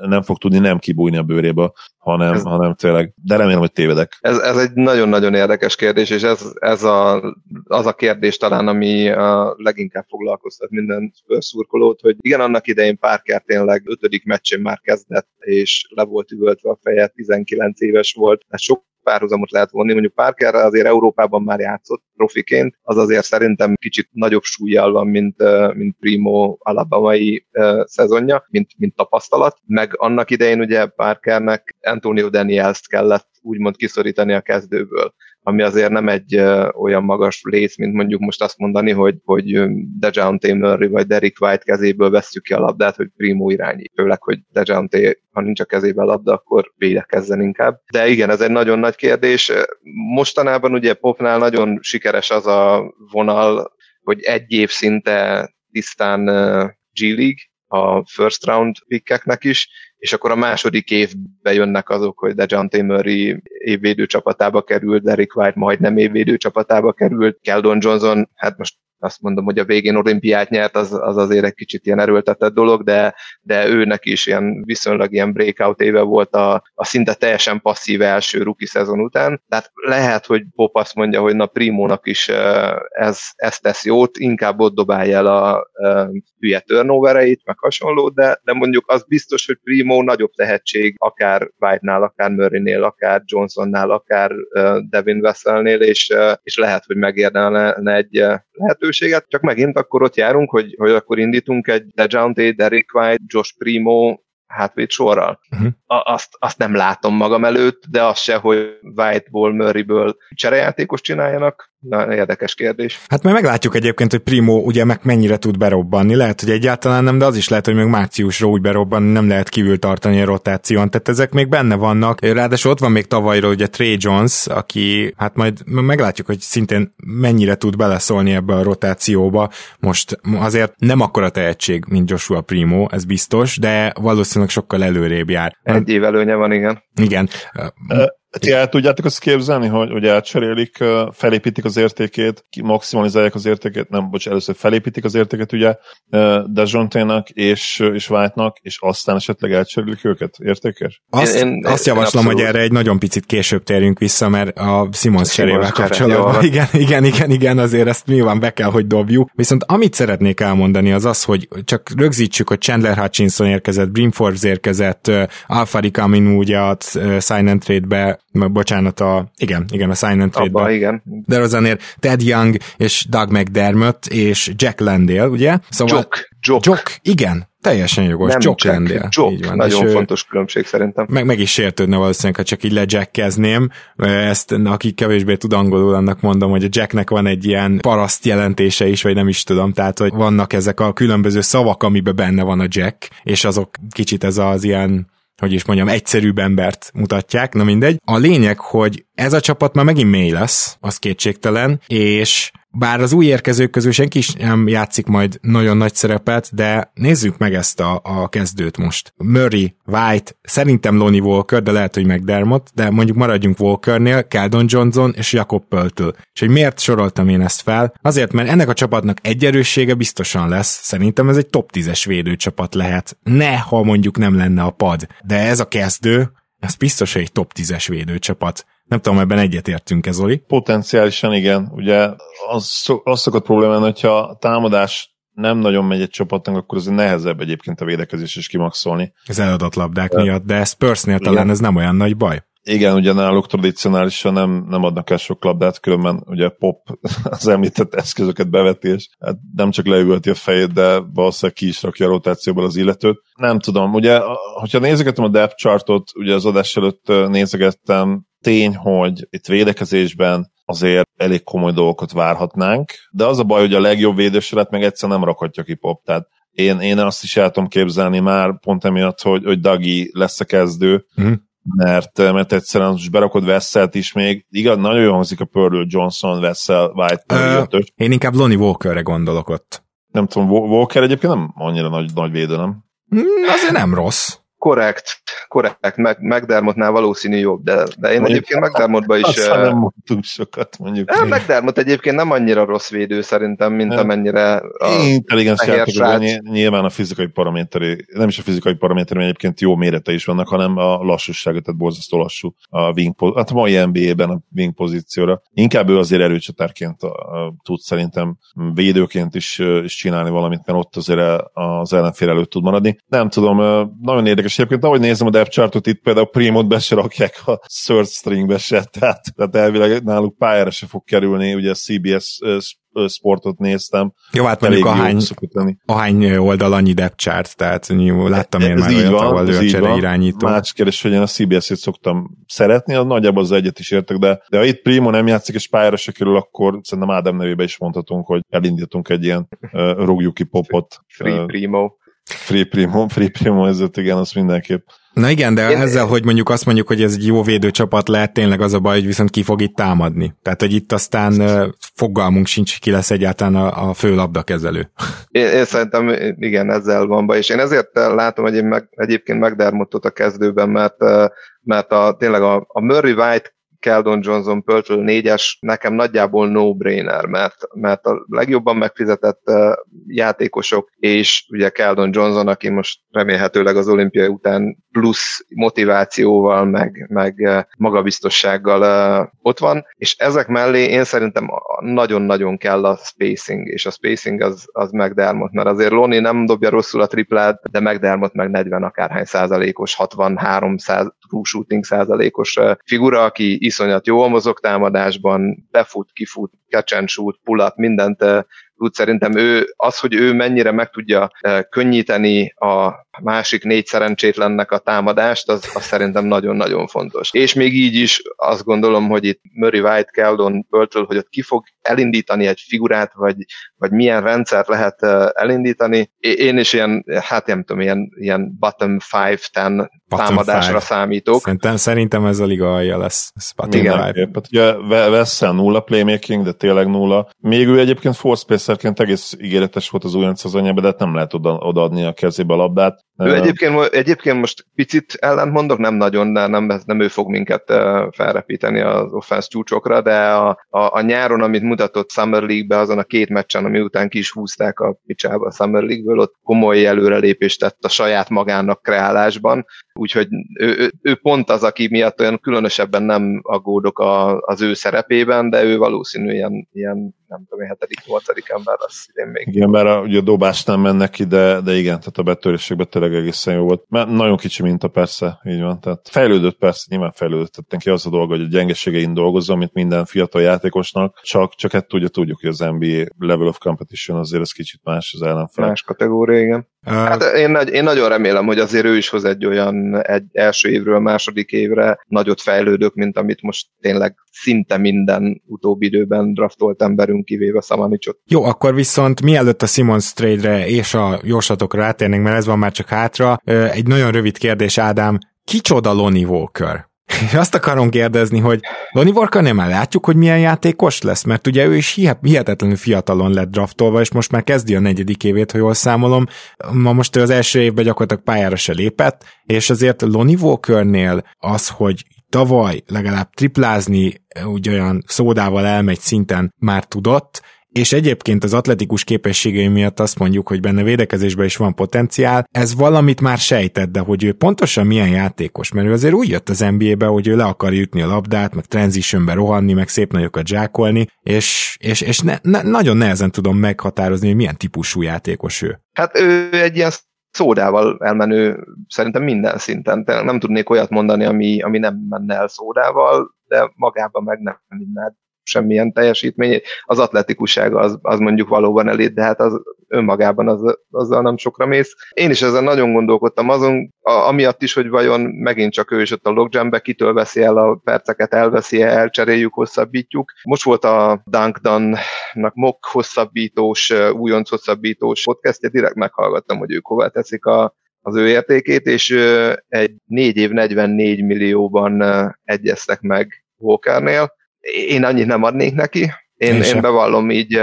nem fog tudni nem kibújni a bőrébe, hanem, ez, hanem tényleg, de remélem, hogy tévedek. Ez, ez egy nagyon-nagyon érdekes kérdés, és ez, ez a, az a kérdés talán, ami a leginkább foglalkoztat minden szurkolót, hogy igen, annak idején Parker tényleg ötödik meccsén már kezdett, és le volt üvöltve a feje, 19 éves volt, tehát sok párhuzamot lehet vonni. Mondjuk Parker azért Európában már játszott profiként, az azért szerintem kicsit nagyobb súlyjal van, mint, mint Primo alabamai szezonja, mint, mint tapasztalat. Meg annak idején ugye Parkernek Antonio Daniels-t kellett úgymond kiszorítani a kezdőből ami azért nem egy olyan magas léc, mint mondjuk most azt mondani, hogy, hogy Dejounte Murray vagy Derek White kezéből vesszük ki a labdát, hogy Primo irányít. Főleg, hogy Dejounte, ha nincs a kezében labda, akkor védekezzen inkább. De igen, ez egy nagyon nagy kérdés. Mostanában ugye Popnál nagyon sikeres az a vonal, hogy egy év szinte tisztán G League, a first round pickeknek is, és akkor a második évben jönnek azok, hogy Dejante Murray évvédő csapatába került, Derek White majdnem évvédő csapatába került, Keldon Johnson, hát most azt mondom, hogy a végén olimpiát nyert, az, az azért egy kicsit ilyen erőltetett dolog, de, de őnek is ilyen viszonylag ilyen breakout éve volt a, a szinte teljesen passzív első ruki szezon után. Tehát lehet, hogy Pop azt mondja, hogy na Primónak is ez, ez tesz jót, inkább ott dobálja el a, a hülye turnovereit, meg hasonló, de, de mondjuk az biztos, hogy Primo nagyobb tehetség, akár White-nál, akár Murray-nél, akár Johnsonnál, akár Devin Vesselnél, és, és lehet, hogy megérdelne egy lehetőséget, csak megint akkor ott járunk, hogy, hogy akkor indítunk egy Dejante, Derek White, Josh Primo, hátvéd sorral. Uh-huh. Azt, azt nem látom magam előtt, de az se, hogy White-ból, Murray-ből cserejátékos csináljanak, Na, érdekes kérdés. Hát majd meglátjuk egyébként, hogy Primo ugye meg mennyire tud berobbanni. Lehet, hogy egyáltalán nem, de az is lehet, hogy még márciusra úgy berobbanni nem lehet kívül tartani a rotáción. Tehát ezek még benne vannak. Ráadásul ott van még tavalyról ugye Trey Jones, aki hát majd meglátjuk, hogy szintén mennyire tud beleszólni ebbe a rotációba. Most azért nem akkora tehetség, mint Joshua Primo, ez biztos, de valószínűleg sokkal előrébb jár. Egy év előnye van, igen. Igen. Ti el tudjátok azt képzelni, hogy, hogy elcserélik, felépítik az értékét, maximalizálják az értékét, nem, bocs, először felépítik az értéket ugye Dejonténak és, és White-nak, és aztán esetleg elcserélik őket értékes? Azt, én, én, azt javaslom, én hogy erre egy nagyon picit később térjünk vissza, mert a Simons cserével kapcsolatban, igen, igen, igen, igen, azért ezt nyilván be kell, hogy dobjuk. Viszont amit szeretnék elmondani az az, hogy csak rögzítsük, hogy Chandler Hutchinson érkezett, Brim Forbes érkezett, Alfari Kaminu ugye a Sign and Trade-be bocsánat, a, igen, igen, a Sign and Trade-ben. igen. De azért Ted Young és Doug McDermott és Jack Landale, ugye? Szóval Jock. Jock. Jock, igen, Teljesen jogos, nem Jock Landale. Jock, így van. nagyon és fontos különbség szerintem. Meg, meg is sértődne valószínűleg, ha csak így lejackkezném. Ezt, aki kevésbé tud angolul, annak mondom, hogy a Jacknek van egy ilyen paraszt jelentése is, vagy nem is tudom, tehát hogy vannak ezek a különböző szavak, amiben benne van a Jack, és azok kicsit ez az ilyen hogy is mondjam, egyszerűbb embert mutatják, na mindegy. A lényeg, hogy ez a csapat már megint mély lesz, az kétségtelen, és bár az új érkezők közül senki is nem játszik majd nagyon nagy szerepet, de nézzük meg ezt a, a kezdőt most. Murray, White, szerintem Lonnie Walker, de lehet, hogy McDermott, de mondjuk maradjunk Walkernél, Keldon Johnson és Jakob Pöltől. És hogy miért soroltam én ezt fel? Azért, mert ennek a csapatnak egy erőssége biztosan lesz. Szerintem ez egy top 10-es védőcsapat lehet. Ne, ha mondjuk nem lenne a pad. De ez a kezdő, ez biztos, egy top 10-es védőcsapat. Nem tudom, ebben egyetértünk ez, Oli. Potenciálisan igen. Ugye az, az szokott problémán, hogyha a támadás nem nagyon megy egy csapatnak, akkor azért nehezebb egyébként a védekezés is kimaxolni. Ez eladat labdák de. miatt, de Spursnél igen. talán ez nem olyan nagy baj. Igen, ugye náluk tradicionálisan nem, nem adnak el sok labdát, különben ugye Pop <laughs> az említett eszközöket beveti, és hát nem csak leüvölti a fejét, de valószínűleg ki is rakja a rotációból az illetőt. Nem tudom, ugye, hogyha nézegetem a depth chartot, ugye az adás előtt nézegettem, tény, hogy itt védekezésben azért elég komoly dolgokat várhatnánk, de az a baj, hogy a legjobb védőseret meg egyszer nem rakhatja ki Pop, tehát én, én azt is el tudom képzelni már pont emiatt, hogy, hogy Dagi lesz a kezdő, Mhm. mert, mert egyszerűen most berakod Vesselt is még, igaz, nagyon jól hangzik a Purdle, Johnson, Vessel, White, Ö, ötös. Én inkább Lonnie Walkerre gondolok ott. Nem tudom, Wa- Walker egyébként nem annyira nagy, nagy védő, nem? Hmm, azért nem rossz. Korrekt, korrekt, meg, McDermottnál valószínű jobb, de, de én Mondjuk- egyébként McDermottba is... Eh, nem mondtunk sokat, mondjuk. eh, McDermott egyébként nem annyira rossz védő szerintem, mint Nem. amennyire a, Intelligens játékos, nyilván a fizikai paraméteri, nem is a fizikai paraméteri, egyébként jó mérete is vannak, hanem a lassúsága, tehát borzasztó lassú a wing, hát a mai NBA-ben a wing pozícióra. Inkább ő azért erőcsatárként tud szerintem védőként is, is csinálni valamit, mert ott azért az ellenfél előtt tud maradni. Nem tudom, nagyon érdekes egyébként, ahogy nézem a depth chartot, itt például Primot be se rakják a third stringbe se, <laughs> tehát, tehát elvileg náluk pályára se fog kerülni, ugye a CBS sportot néztem, Jó, hát mondjuk ahány, ahány oldal annyi depth chart, tehát láttam én Ez már olyat, van, ahol ő ez a így van. irányító. Más kérdés, hogy én a CBS-ét szoktam szeretni, az nagyjából az egyet is értek, de, de ha itt Primo nem játszik és pályára se kerül, akkor szerintem Ádám nevébe is mondhatunk, hogy elindítunk egy ilyen uh, rúgjuk ki popot. Free Primo. Free Primo, Free Primo, ez igen, az mindenképp. Na igen, de Én- ezzel, hogy mondjuk azt mondjuk, hogy ez egy jó védőcsapat lehet, tényleg az a baj, hogy viszont ki fog itt támadni. Tehát, hogy itt aztán ö, fogalmunk sincs, ki lesz egyáltalán a, a fő labdakezelő. Én, én szerintem igen, ezzel van baj, és én ezért látom hogy én meg, egyébként McDermottot a kezdőben, mert, mert a, tényleg a, a Murray White Keldon Johnson Pörtl 4-es nekem nagyjából no-brainer, mert, mert a legjobban megfizetett játékosok, és ugye Keldon Johnson, aki most remélhetőleg az olimpia után plusz motivációval, meg, meg magabiztossággal ott van, és ezek mellé én szerintem nagyon-nagyon kell a spacing, és a spacing az, az McDermott, mert azért Loni nem dobja rosszul a triplát, de McDermott meg 40 akárhány százalékos, 63 száz, shooting százalékos figura, aki iszonyat jól mozog támadásban, befut, kifut, pull up, mindent eh, tud. Szerintem ő, az, hogy ő mennyire meg tudja eh, könnyíteni a másik négy szerencsétlennek a támadást, az, az szerintem nagyon-nagyon fontos. És még így is azt gondolom, hogy itt Murray White, Keldon, Pörtl, hogy ott ki fog elindítani egy figurát, vagy, vagy milyen rendszert lehet eh, elindítani. Én is ilyen, hát nem tudom, ilyen, ilyen bottom 5-10 támadásra five. számítok. Szerintem, szerintem ez a liga alja lesz. Spotting Igen, Live. hát ugye Ve- Vessel nulla playmaking, de tényleg nulla. Még ő egyébként force spacerként egész ígéretes volt az újonc szezonjában, de hát nem lehet oda, odaadni a kezébe a labdát. Ő egyébként, egyébként most picit ellent mondok, nem nagyon, de nem, nem ő fog minket felrepíteni az offense csúcsokra, de a, a, a nyáron, amit mutatott Summer League-be, azon a két meccsen, ami után ki is húzták a picsába a Summer League-ből, ott komoly előrelépést tett a saját magának kreálásban, úgyhogy ő, ő, ő pont az, aki miatt olyan különösebben nem aggódok a, az ő szerepében, de ő valószínű ilyen, ilyen nem tudom, hetedik, nyolcadik ember lesz idén még. Igen, bár a, ugye a dobást nem mennek ki, de, de igen, tehát a betörésekben tényleg egészen jó volt. Mert nagyon kicsi minta persze, így van. Tehát fejlődött persze, nyilván fejlődött. Tehát neki az a dolga, hogy a gyengeségein dolgozzon, mint minden fiatal játékosnak, csak, csak hát ugye tudjuk, hogy az NBA level of competition azért ez kicsit más az ellenfel. Más kategória, igen. Hát én, nagy- én nagyon remélem, hogy azért ő is hoz egy olyan egy első évről második évre nagyot fejlődök, mint amit most tényleg szinte minden utóbbi időben draftolt emberünk, kivéve Szamanicsot. Jó, akkor viszont mielőtt a Simons trade-re és a jóslatokra rátérnénk, mert ez van már csak hátra, egy nagyon rövid kérdés, Ádám, kicsoda Lonnie Walker? És azt akarom kérdezni, hogy Lonnie Walker nem látjuk, hogy milyen játékos lesz, mert ugye ő is hihet- hihetetlenül fiatalon lett draftolva, és most már kezdi a negyedik évét, ha jól számolom. Ma most az első évben gyakorlatilag pályára se lépett, és azért Lonnie Walkernél az, hogy tavaly legalább triplázni úgy olyan szódával elmegy szinten már tudott, és egyébként az atletikus képességei miatt azt mondjuk, hogy benne védekezésben is van potenciál, ez valamit már sejtett, de hogy ő pontosan milyen játékos, mert ő azért úgy jött az NBA-be, hogy ő le akar jutni a labdát, meg transitionbe rohanni, meg szép nagyokat zsákolni, és, és, és ne, ne, nagyon nehezen tudom meghatározni, hogy milyen típusú játékos ő. Hát ő egy ilyen szódával elmenő szerintem minden szinten. Nem tudnék olyat mondani, ami, ami nem menne el szódával, de magában meg nem vinne semmilyen teljesítmény. Az atletikusság az, az mondjuk valóban elit, de hát az önmagában az, azzal nem sokra mész. Én is ezen nagyon gondolkodtam azon, a, amiatt is, hogy vajon megint csak ő is ott a logjambe, kitől veszi el a perceket, elveszi el, elcseréljük, hosszabbítjuk. Most volt a Dunkdan-nak mock hosszabbítós, újonc hosszabbítós podcastja, direkt meghallgattam, hogy ők hová teszik a, az ő értékét, és egy 4 év 44 millióban egyeztek meg Walkernél. Én annyit nem adnék neki, én, én, én bevallom így,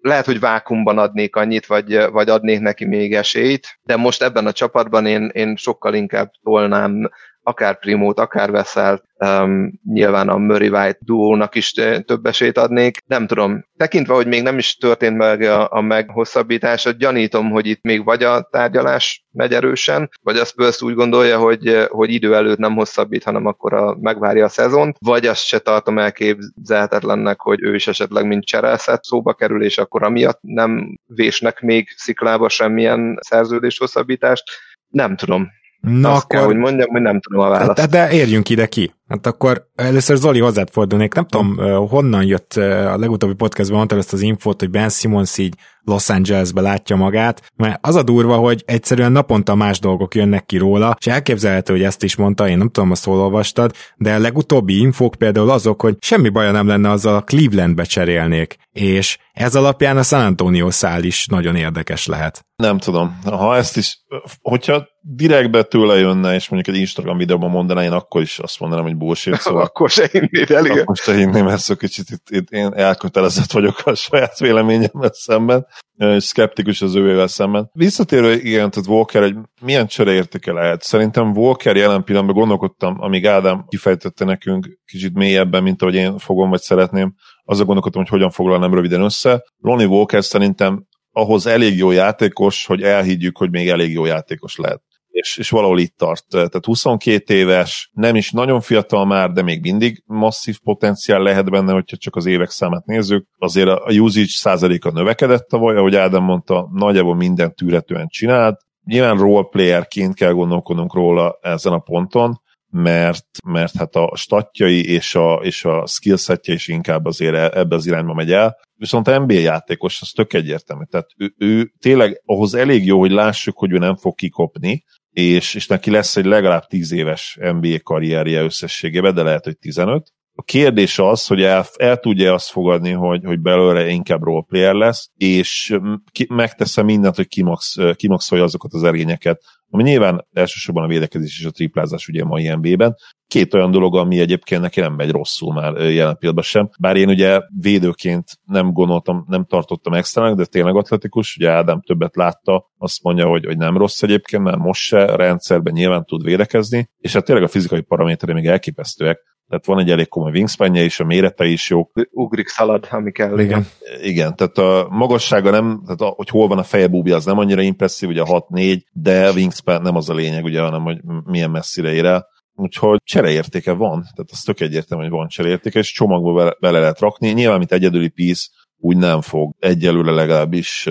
lehet, hogy vákumban adnék annyit, vagy, vagy adnék neki még esélyt, de most ebben a csapatban én, én sokkal inkább tolnám akár Primót, akár Veszelt, um, nyilván a Murray White duónak is több esélyt adnék. Nem tudom, tekintve, hogy még nem is történt meg a, a meghosszabbítás, gyanítom, hogy itt még vagy a tárgyalás megy erősen, vagy a Spurs úgy gondolja, hogy, hogy idő előtt nem hosszabbít, hanem akkor a, megvárja a szezont, vagy azt se tartom elképzelhetetlennek, hogy ő is esetleg mint cserelszett szóba kerül, és akkor amiatt nem vésnek még sziklába semmilyen szerződés hosszabbítást. Nem tudom, Na Azt akkor... kell, hogy mondjam, hogy nem tudom a választ. De, de érjünk ide ki. Hát akkor először Zoli hozzád fordulnék. Nem tudom, honnan jött a legutóbbi podcastban, mondtad ezt az infót, hogy Ben Simmons így Los Angelesbe látja magát, mert az a durva, hogy egyszerűen naponta más dolgok jönnek ki róla, és elképzelhető, hogy ezt is mondta, én nem tudom, azt hol olvastad, de a legutóbbi infók például azok, hogy semmi baja nem lenne azzal a Clevelandbe cserélnék, és ez alapján a San Antonio szál is nagyon érdekes lehet. Nem tudom. Ha ezt is, hogyha direktbe tőle jönne, és mondjuk egy Instagram videóban mondaná, én akkor is azt mondanám, hogy bullshit, <laughs> szóval... akkor se hinnéd el, igen. Akkor se hinném, szó kicsit itt, itt, én elkötelezett vagyok a saját véleményemmel szemben, és szkeptikus az ővével szemben. Visszatérő, igen, tehát Walker egy milyen csereértéke lehet. Szerintem Walker jelen pillanatban gondolkodtam, amíg Ádám kifejtette nekünk kicsit mélyebben, mint ahogy én fogom, vagy szeretném, azzal gondolkodtam, hogy hogyan foglalnám röviden össze. Lonnie Walker szerintem ahhoz elég jó játékos, hogy elhiggyük, hogy még elég jó játékos lehet. És, és valahol itt tart. Tehát 22 éves, nem is nagyon fiatal már, de még mindig masszív potenciál lehet benne, hogyha csak az évek számát nézzük. Azért a usage százaléka növekedett tavaly, ahogy Ádám mondta, nagyjából minden tűretően csinált. Nyilván roleplayerként kell gondolkodnunk róla ezen a ponton, mert, mert hát a statjai és a, és a skillsetje is inkább azért e, ebbe az irányba megy el. Viszont a NBA játékos, az tök egyértelmű. Tehát ő, ő tényleg ahhoz elég jó, hogy lássuk, hogy ő nem fog kikopni, és, és neki lesz egy legalább 10 éves NBA karrierje összességében, de lehet, hogy 15. A kérdés az, hogy el, el tudja azt fogadni, hogy, hogy belőle inkább roleplayer lesz, és ki, megteszem mindent, hogy kimax, kimaxolja azokat az erényeket, ami nyilván elsősorban a védekezés és a triplázás ugye a mai NBA-ben. Két olyan dolog, ami egyébként neki nem megy rosszul már jelen pillanatban sem. Bár én ugye védőként nem gondoltam, nem tartottam extra de tényleg atletikus, ugye Ádám többet látta, azt mondja, hogy, hogy nem rossz egyébként, mert most se a rendszerben nyilván tud védekezni, és hát tényleg a fizikai paraméterei még elképesztőek tehát van egy elég komoly wingspanje is, a mérete is jó. Ugrik szalad, ami kell. Igen. Igen, tehát a magassága nem, tehát a, hogy hol van a feje búbja, az nem annyira impresszív, ugye a 6-4, de a wingspan nem az a lényeg, ugye, hanem hogy milyen messzire ér el. Úgyhogy csereértéke van, tehát az tök egyértelmű, hogy van csereértéke, és csomagba bele, bele lehet rakni. Nyilván, mint egyedüli piece, úgy nem fog egyelőre legalábbis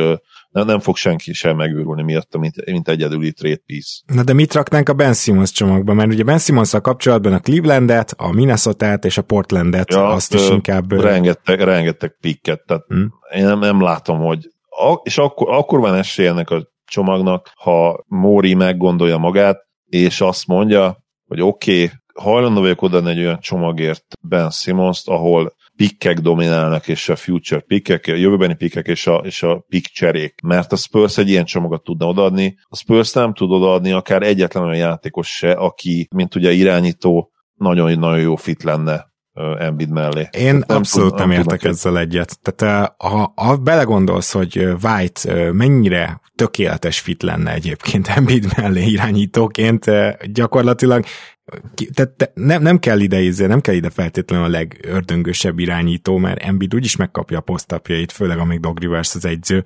nem, nem fog senki sem megőrülni miatt, mint, mint egyedüli trade piece. Na de mit raknánk a Ben Simmons csomagba? Mert ugye Ben simmons kapcsolatban a Clevelandet, a minnesota és a Portlandet, ja, azt is inkább... Rengeteg, rengeteg pikket, tehát hmm. én nem, nem látom, hogy... És akkor, akkor van esély ennek a csomagnak, ha Móri meggondolja magát, és azt mondja, hogy oké, okay, hajlandó vagyok odaadni egy olyan csomagért Ben Simmons-t, ahol pikkek dominálnak, és a future pikkek, a jövőbeni pikkek és a, és a pick cserék. Mert a Spurs egy ilyen csomagot tudna odaadni. A Spurs nem tud odaadni akár egyetlen olyan játékos se, aki, mint ugye irányító, nagyon-nagyon jó fit lenne Embiid mellé. Én nem abszolút tud, nem, nem értek ezzel egyet. Tehát ha, ha belegondolsz, hogy White mennyire tökéletes fit lenne egyébként <laughs> Embiid mellé irányítóként, gyakorlatilag tehát te, nem, nem kell ide izé, nem kell ide feltétlenül a legördöngösebb irányító, mert Embiid úgyis megkapja a posztapjait, főleg amíg Dog Rivers az egyző,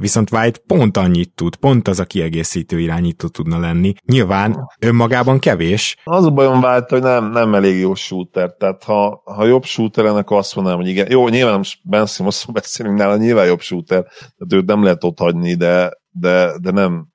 viszont White pont annyit tud, pont az a kiegészítő irányító tudna lenni. Nyilván önmagában kevés. Az a bajom White, hogy nem, nem elég jó shooter, tehát ha, ha jobb shooter ennek azt mondanám, hogy igen, jó, nyilván most Ben Simmons <laughs> beszélünk nála, nyilván jobb shooter, tehát őt nem lehet ott hagyni, de de, de nem.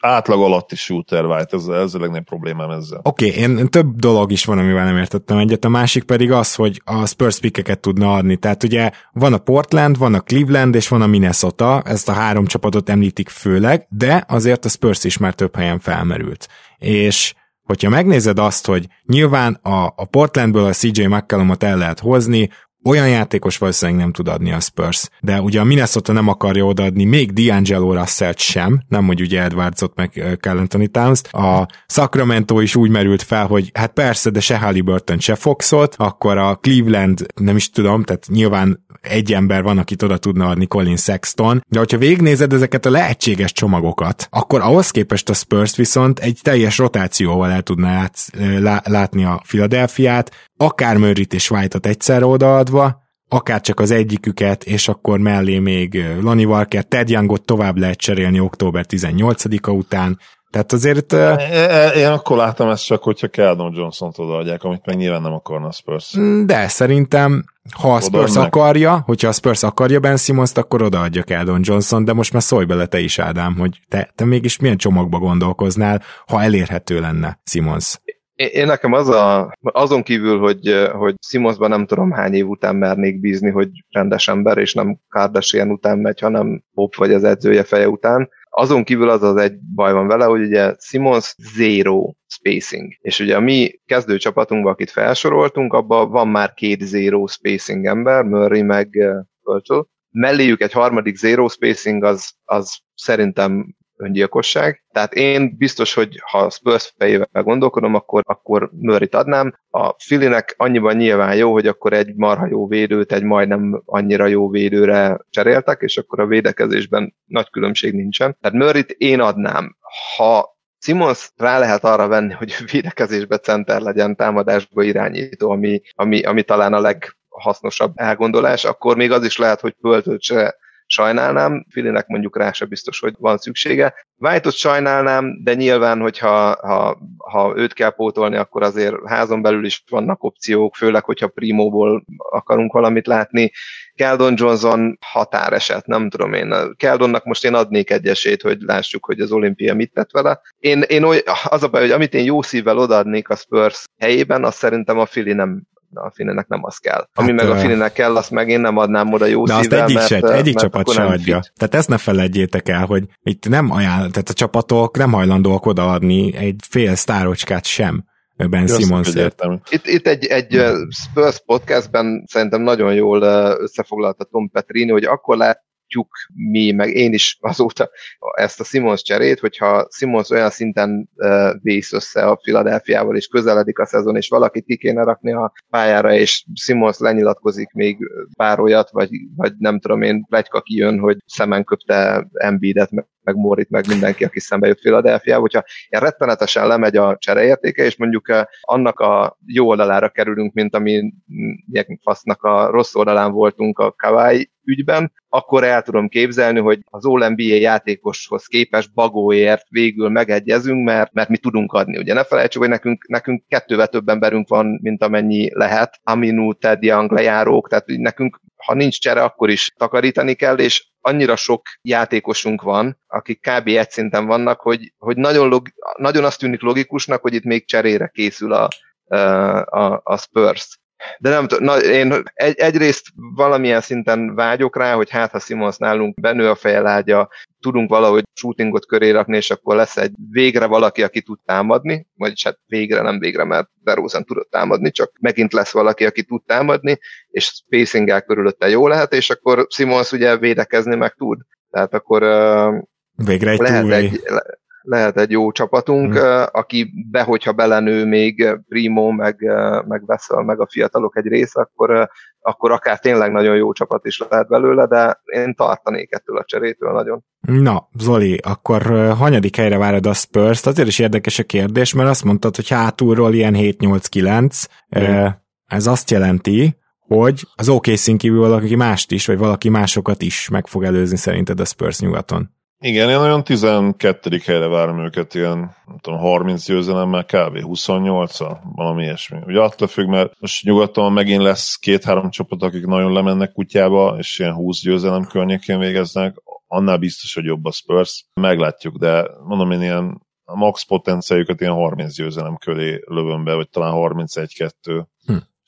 Átlag alatti shooter White, ez, ez a legnagyobb problémám ezzel. Oké, okay, több dolog is van, amivel nem értettem egyet, a másik pedig az, hogy a Spurs pickeket tudna adni. Tehát ugye van a Portland, van a Cleveland és van a Minnesota, ezt a három csapatot említik főleg, de azért a Spurs is már több helyen felmerült. És hogyha megnézed azt, hogy nyilván a, a Portlandből a CJ McCallumot el lehet hozni, olyan játékos valószínűleg nem tud adni a Spurs. De ugye a Minnesota nem akarja odaadni még D'Angelo russell sem, nem hogy ugye Edwardsot meg Carl Anthony towns A Sacramento is úgy merült fel, hogy hát persze, de se Halliburton, se Foxot, akkor a Cleveland, nem is tudom, tehát nyilván egy ember van, akit oda tudna adni Colin Sexton, de hogyha végnézed ezeket a lehetséges csomagokat, akkor ahhoz képest a Spurs viszont egy teljes rotációval el tudná lát, látni a Philadelphiát, akár Murray-t és White-ot egyszerre odaadva, akár csak az egyiküket, és akkor mellé még Lonnie Walker, Ted Youngot tovább lehet cserélni október 18-a után, tehát azért... Én akkor láttam ezt csak, hogyha Keldon Johnson-t odaadják, amit meg nyilván nem akarna a Spurs. De szerintem, ha a Spurs Oda akarja, hogyha a Spurs akarja Ben simmons akkor odaadja Keldon Johnson, de most már szólj bele te is, Ádám, hogy te, te mégis milyen csomagba gondolkoznál, ha elérhető lenne Simmons. Én nekem az a, azon kívül, hogy, hogy Simonsban nem tudom hány év után mernék bízni, hogy rendes ember, és nem Kardashian után megy, hanem Pop vagy az edzője feje után. Azon kívül az az egy baj van vele, hogy ugye Simons zero spacing. És ugye a mi kezdőcsapatunkban, akit felsoroltunk, abban van már két zero spacing ember, Murray meg Pöltl. Melléjük egy harmadik zero spacing, az, az szerintem öngyilkosság. Tehát én biztos, hogy ha Spurs fejével gondolkodom, akkor, akkor Murray-t adnám. A Filinek annyiban nyilván jó, hogy akkor egy marha jó védőt egy majdnem annyira jó védőre cseréltek, és akkor a védekezésben nagy különbség nincsen. Tehát Murray-t én adnám. Ha Simons rá lehet arra venni, hogy <laughs> védekezésbe center legyen, támadásba irányító, ami, ami, ami talán a leghasznosabb elgondolás, akkor még az is lehet, hogy pöltőt se sajnálnám, Filinek mondjuk rá se biztos, hogy van szüksége. White-ot sajnálnám, de nyilván, hogyha ha, ha őt kell pótolni, akkor azért házon belül is vannak opciók, főleg, hogyha Primóból akarunk valamit látni. Keldon Johnson határeset, nem tudom én. Keldonnak most én adnék egy esélyt, hogy lássuk, hogy az olimpia mit tett vele. Én, én oly, az a baj, hogy amit én jó szívvel odaadnék a Spurs helyében, azt szerintem a Fili nem, a Finenek nem az kell. Ami hát, meg a Finenek kell, azt meg én nem adnám oda jó de szívvel, azt egyik, mert, se, egyik mert csapat se adja. Fit. Tehát ezt ne felejtjétek el, hogy itt nem ajánl, tehát a csapatok nem hajlandóak odaadni egy fél sztárocskát sem. Ben Simonsért. Itt, itt egy, egy Spurs podcastben szerintem nagyon jól összefoglalta Tom Petrini, hogy akkor lát, látjuk mi, meg én is azóta ezt a Simons cserét, hogyha Simons olyan szinten vész össze a Philadelphiával, és közeledik a szezon, és valakit ki kéne rakni a pályára, és Simons lenyilatkozik még pár olyat, vagy, vagy nem tudom én, plegyka kijön, hogy szemen köpte Embiidet, meg Morit, meg mindenki, aki szembe jött Philadelphia, hogyha ilyen rettenetesen lemegy a csereértéke, és mondjuk annak a jó oldalára kerülünk, mint ami fasznak a rossz oldalán voltunk a Kawai ügyben, akkor el tudom képzelni, hogy az All-NBA játékoshoz képest bagóért végül megegyezünk, mert, mert mi tudunk adni. Ugye ne felejtsük, hogy nekünk, nekünk kettővel több emberünk van, mint amennyi lehet. Aminu, Ted Young, lejárók, tehát nekünk ha nincs csere, akkor is takarítani kell, és annyira sok játékosunk van, akik kb. egy szinten vannak, hogy, hogy nagyon, log, nagyon azt tűnik logikusnak, hogy itt még cserére készül a, a, a Spurs. De nem tudom, én egy, egyrészt valamilyen szinten vágyok rá, hogy hát ha Simons nálunk benő a fejelágya, tudunk valahogy shootingot köré rakni, és akkor lesz egy végre valaki, aki tud támadni, vagyis hát végre, nem végre, mert DeRozan tudott támadni, csak megint lesz valaki, aki tud támadni, és spacing körülötte jó lehet, és akkor Simons ugye védekezni meg tud. Tehát akkor Végre egy lehet egy, lehet egy jó csapatunk, hmm. aki be, hogyha belenő még Primo, meg, meg Vessel, meg a fiatalok egy része, akkor, akkor akár tényleg nagyon jó csapat is lehet belőle, de én tartanék ettől a cserétől nagyon. Na, Zoli, akkor hanyadik helyre várod a Spurs-t? Azért is érdekes a kérdés, mert azt mondtad, hogy hátulról ilyen 7-8-9. Hmm. Ez azt jelenti, hogy az OKC-n kívül valaki mást is, vagy valaki másokat is meg fog előzni szerinted a Spurs nyugaton. Igen, én olyan 12. helyre várom őket, ilyen nem tudom, 30 győzelemmel, kb. 28 -a, valami ilyesmi. Ugye attól függ, mert most nyugaton megint lesz két-három csapat, akik nagyon lemennek kutyába, és ilyen 20 győzelem környékén végeznek, annál biztos, hogy jobb a Spurs. Meglátjuk, de mondom én ilyen a max potenciáljukat ilyen 30 győzelem köré lövöm be, vagy talán 31-2.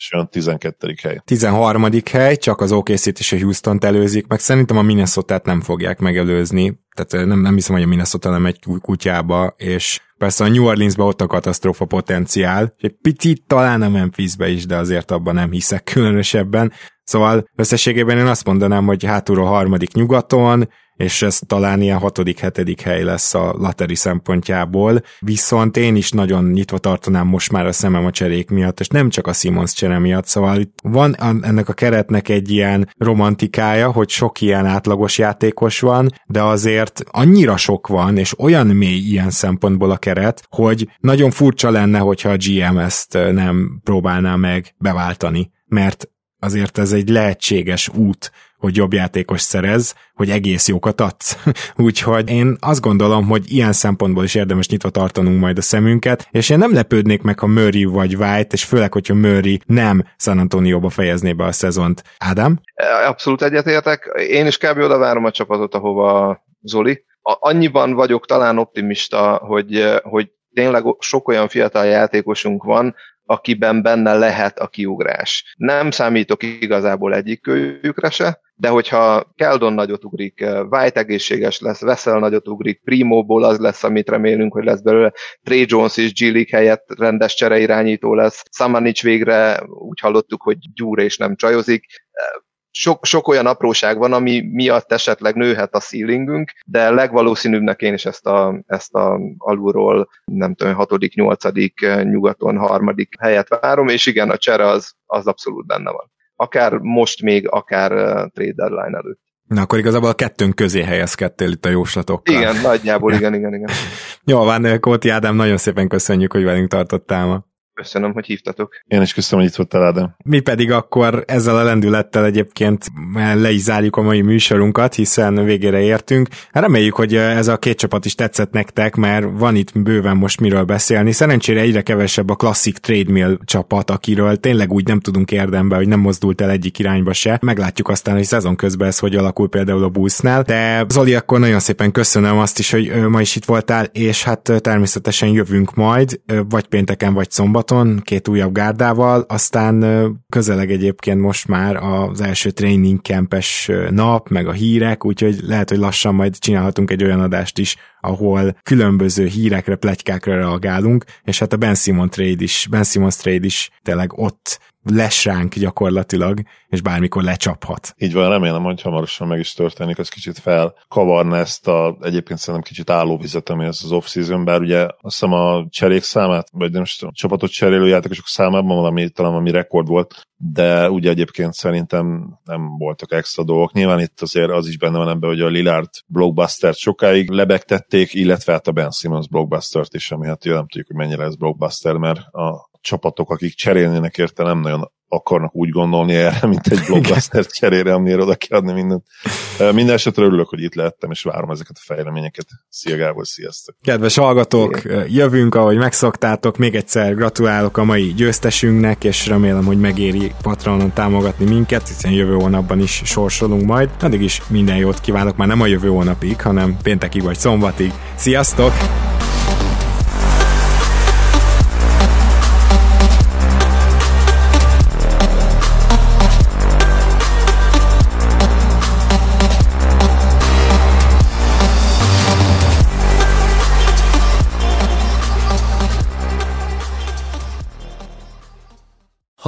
És olyan 12. hely. 13. hely, csak az okc és a Houston-t előzik, meg szerintem a minnesota nem fogják megelőzni, tehát nem, nem hiszem, hogy a Minnesota nem egy kutyába, és persze a New Orleansban ott a katasztrófa potenciál, és egy picit talán a Memphisbe is, de azért abban nem hiszek különösebben. Szóval összességében én azt mondanám, hogy hátulról harmadik nyugaton, és ez talán ilyen hatodik, hetedik hely lesz a lateri szempontjából, viszont én is nagyon nyitva tartanám most már a szemem a cserék miatt, és nem csak a Simons csere miatt, szóval itt van ennek a keretnek egy ilyen romantikája, hogy sok ilyen átlagos játékos van, de azért annyira sok van, és olyan mély ilyen szempontból a keret, hogy nagyon furcsa lenne, hogyha a GM ezt nem próbálná meg beváltani, mert azért ez egy lehetséges út, hogy jobb játékos szerez, hogy egész jókat adsz. <laughs> Úgyhogy én azt gondolom, hogy ilyen szempontból is érdemes nyitva tartanunk majd a szemünket, és én nem lepődnék meg, ha Murray vagy White, és főleg, hogyha Murray nem San Antonio-ba fejezné be a szezont. Ádám? Abszolút egyetértek. Én is kb. oda várom a csapatot, ahova Zoli. Annyiban vagyok talán optimista, hogy, hogy tényleg sok olyan fiatal játékosunk van, akiben benne lehet a kiugrás. Nem számítok igazából egyik kölyükre se, de hogyha Keldon nagyot ugrik, White egészséges lesz, Vessel nagyot ugrik, Primoból az lesz, amit remélünk, hogy lesz belőle, Trey Jones és Gillik helyett rendes csereirányító lesz, Samanic végre úgy hallottuk, hogy gyúr és nem csajozik, sok, sok olyan apróság van, ami miatt esetleg nőhet a ceilingünk, de legvalószínűbbnek én is ezt a, ezt a alulról, nem tudom, hatodik, nyolcadik, nyugaton harmadik helyet várom, és igen, a csere az, az abszolút benne van. Akár most még, akár trade deadline előtt. Na akkor igazából a kettőnk közé helyezkedtél itt a jóslatokkal. Igen, nagyjából, <laughs> igen, igen, igen. Jó van, Kóti Ádám, nagyon szépen köszönjük, hogy velünk tartottál ma. Köszönöm, hogy hívtatok. Én is köszönöm, hogy itt voltál, Ádám. Mi pedig akkor ezzel a lendülettel egyébként le is zárjuk a mai műsorunkat, hiszen végére értünk. Reméljük, hogy ez a két csapat is tetszett nektek, mert van itt bőven most miről beszélni. Szerencsére egyre kevesebb a klasszik trade mill csapat, akiről tényleg úgy nem tudunk érdembe, hogy nem mozdult el egyik irányba se. Meglátjuk aztán, hogy szezon közben ez hogy alakul például a Bullsnál. De Zoli, akkor nagyon szépen köszönöm azt is, hogy ma is itt voltál, és hát természetesen jövünk majd, vagy pénteken, vagy szombaton szombaton, két újabb gárdával, aztán közeleg egyébként most már az első training campes nap, meg a hírek, úgyhogy lehet, hogy lassan majd csinálhatunk egy olyan adást is, ahol különböző hírekre, plegykákra reagálunk, és hát a Ben Simon trade is, Ben Simons trade is tényleg ott les ránk gyakorlatilag, és bármikor lecsaphat. Így van, remélem, hogy hamarosan meg is történik, az kicsit felkavarna ezt a egyébként szerintem kicsit állóvizet, ami ez az off-season, bár ugye azt hiszem a cserék számát, vagy nem tudom, csapatot cserélő játékosok számában valami, talán valami rekord volt, de ugye egyébként szerintem nem voltak extra dolgok. Nyilván itt azért az is benne van ebben, hogy a Lillard blockbuster sokáig lebegtették, illetve hát a Ben Simmons blockbuster-t is, ami hát nem tudjuk, hogy mennyire ez blockbuster, mert a csapatok, akik cserélnének érte, nem nagyon akarnak úgy gondolni erre, mint egy blockbuster cserére, amire oda kell adni mindent. Minden esetre örülök, hogy itt lehettem, és várom ezeket a fejleményeket. Szia Gábor, sziasztok! Kedves hallgatók, jövünk, ahogy megszoktátok, még egyszer gratulálok a mai győztesünknek, és remélem, hogy megéri Patronon támogatni minket, hiszen jövő hónapban is sorsolunk majd. Addig is minden jót kívánok, már nem a jövő hónapig, hanem péntekig vagy szombatig. Sziasztok!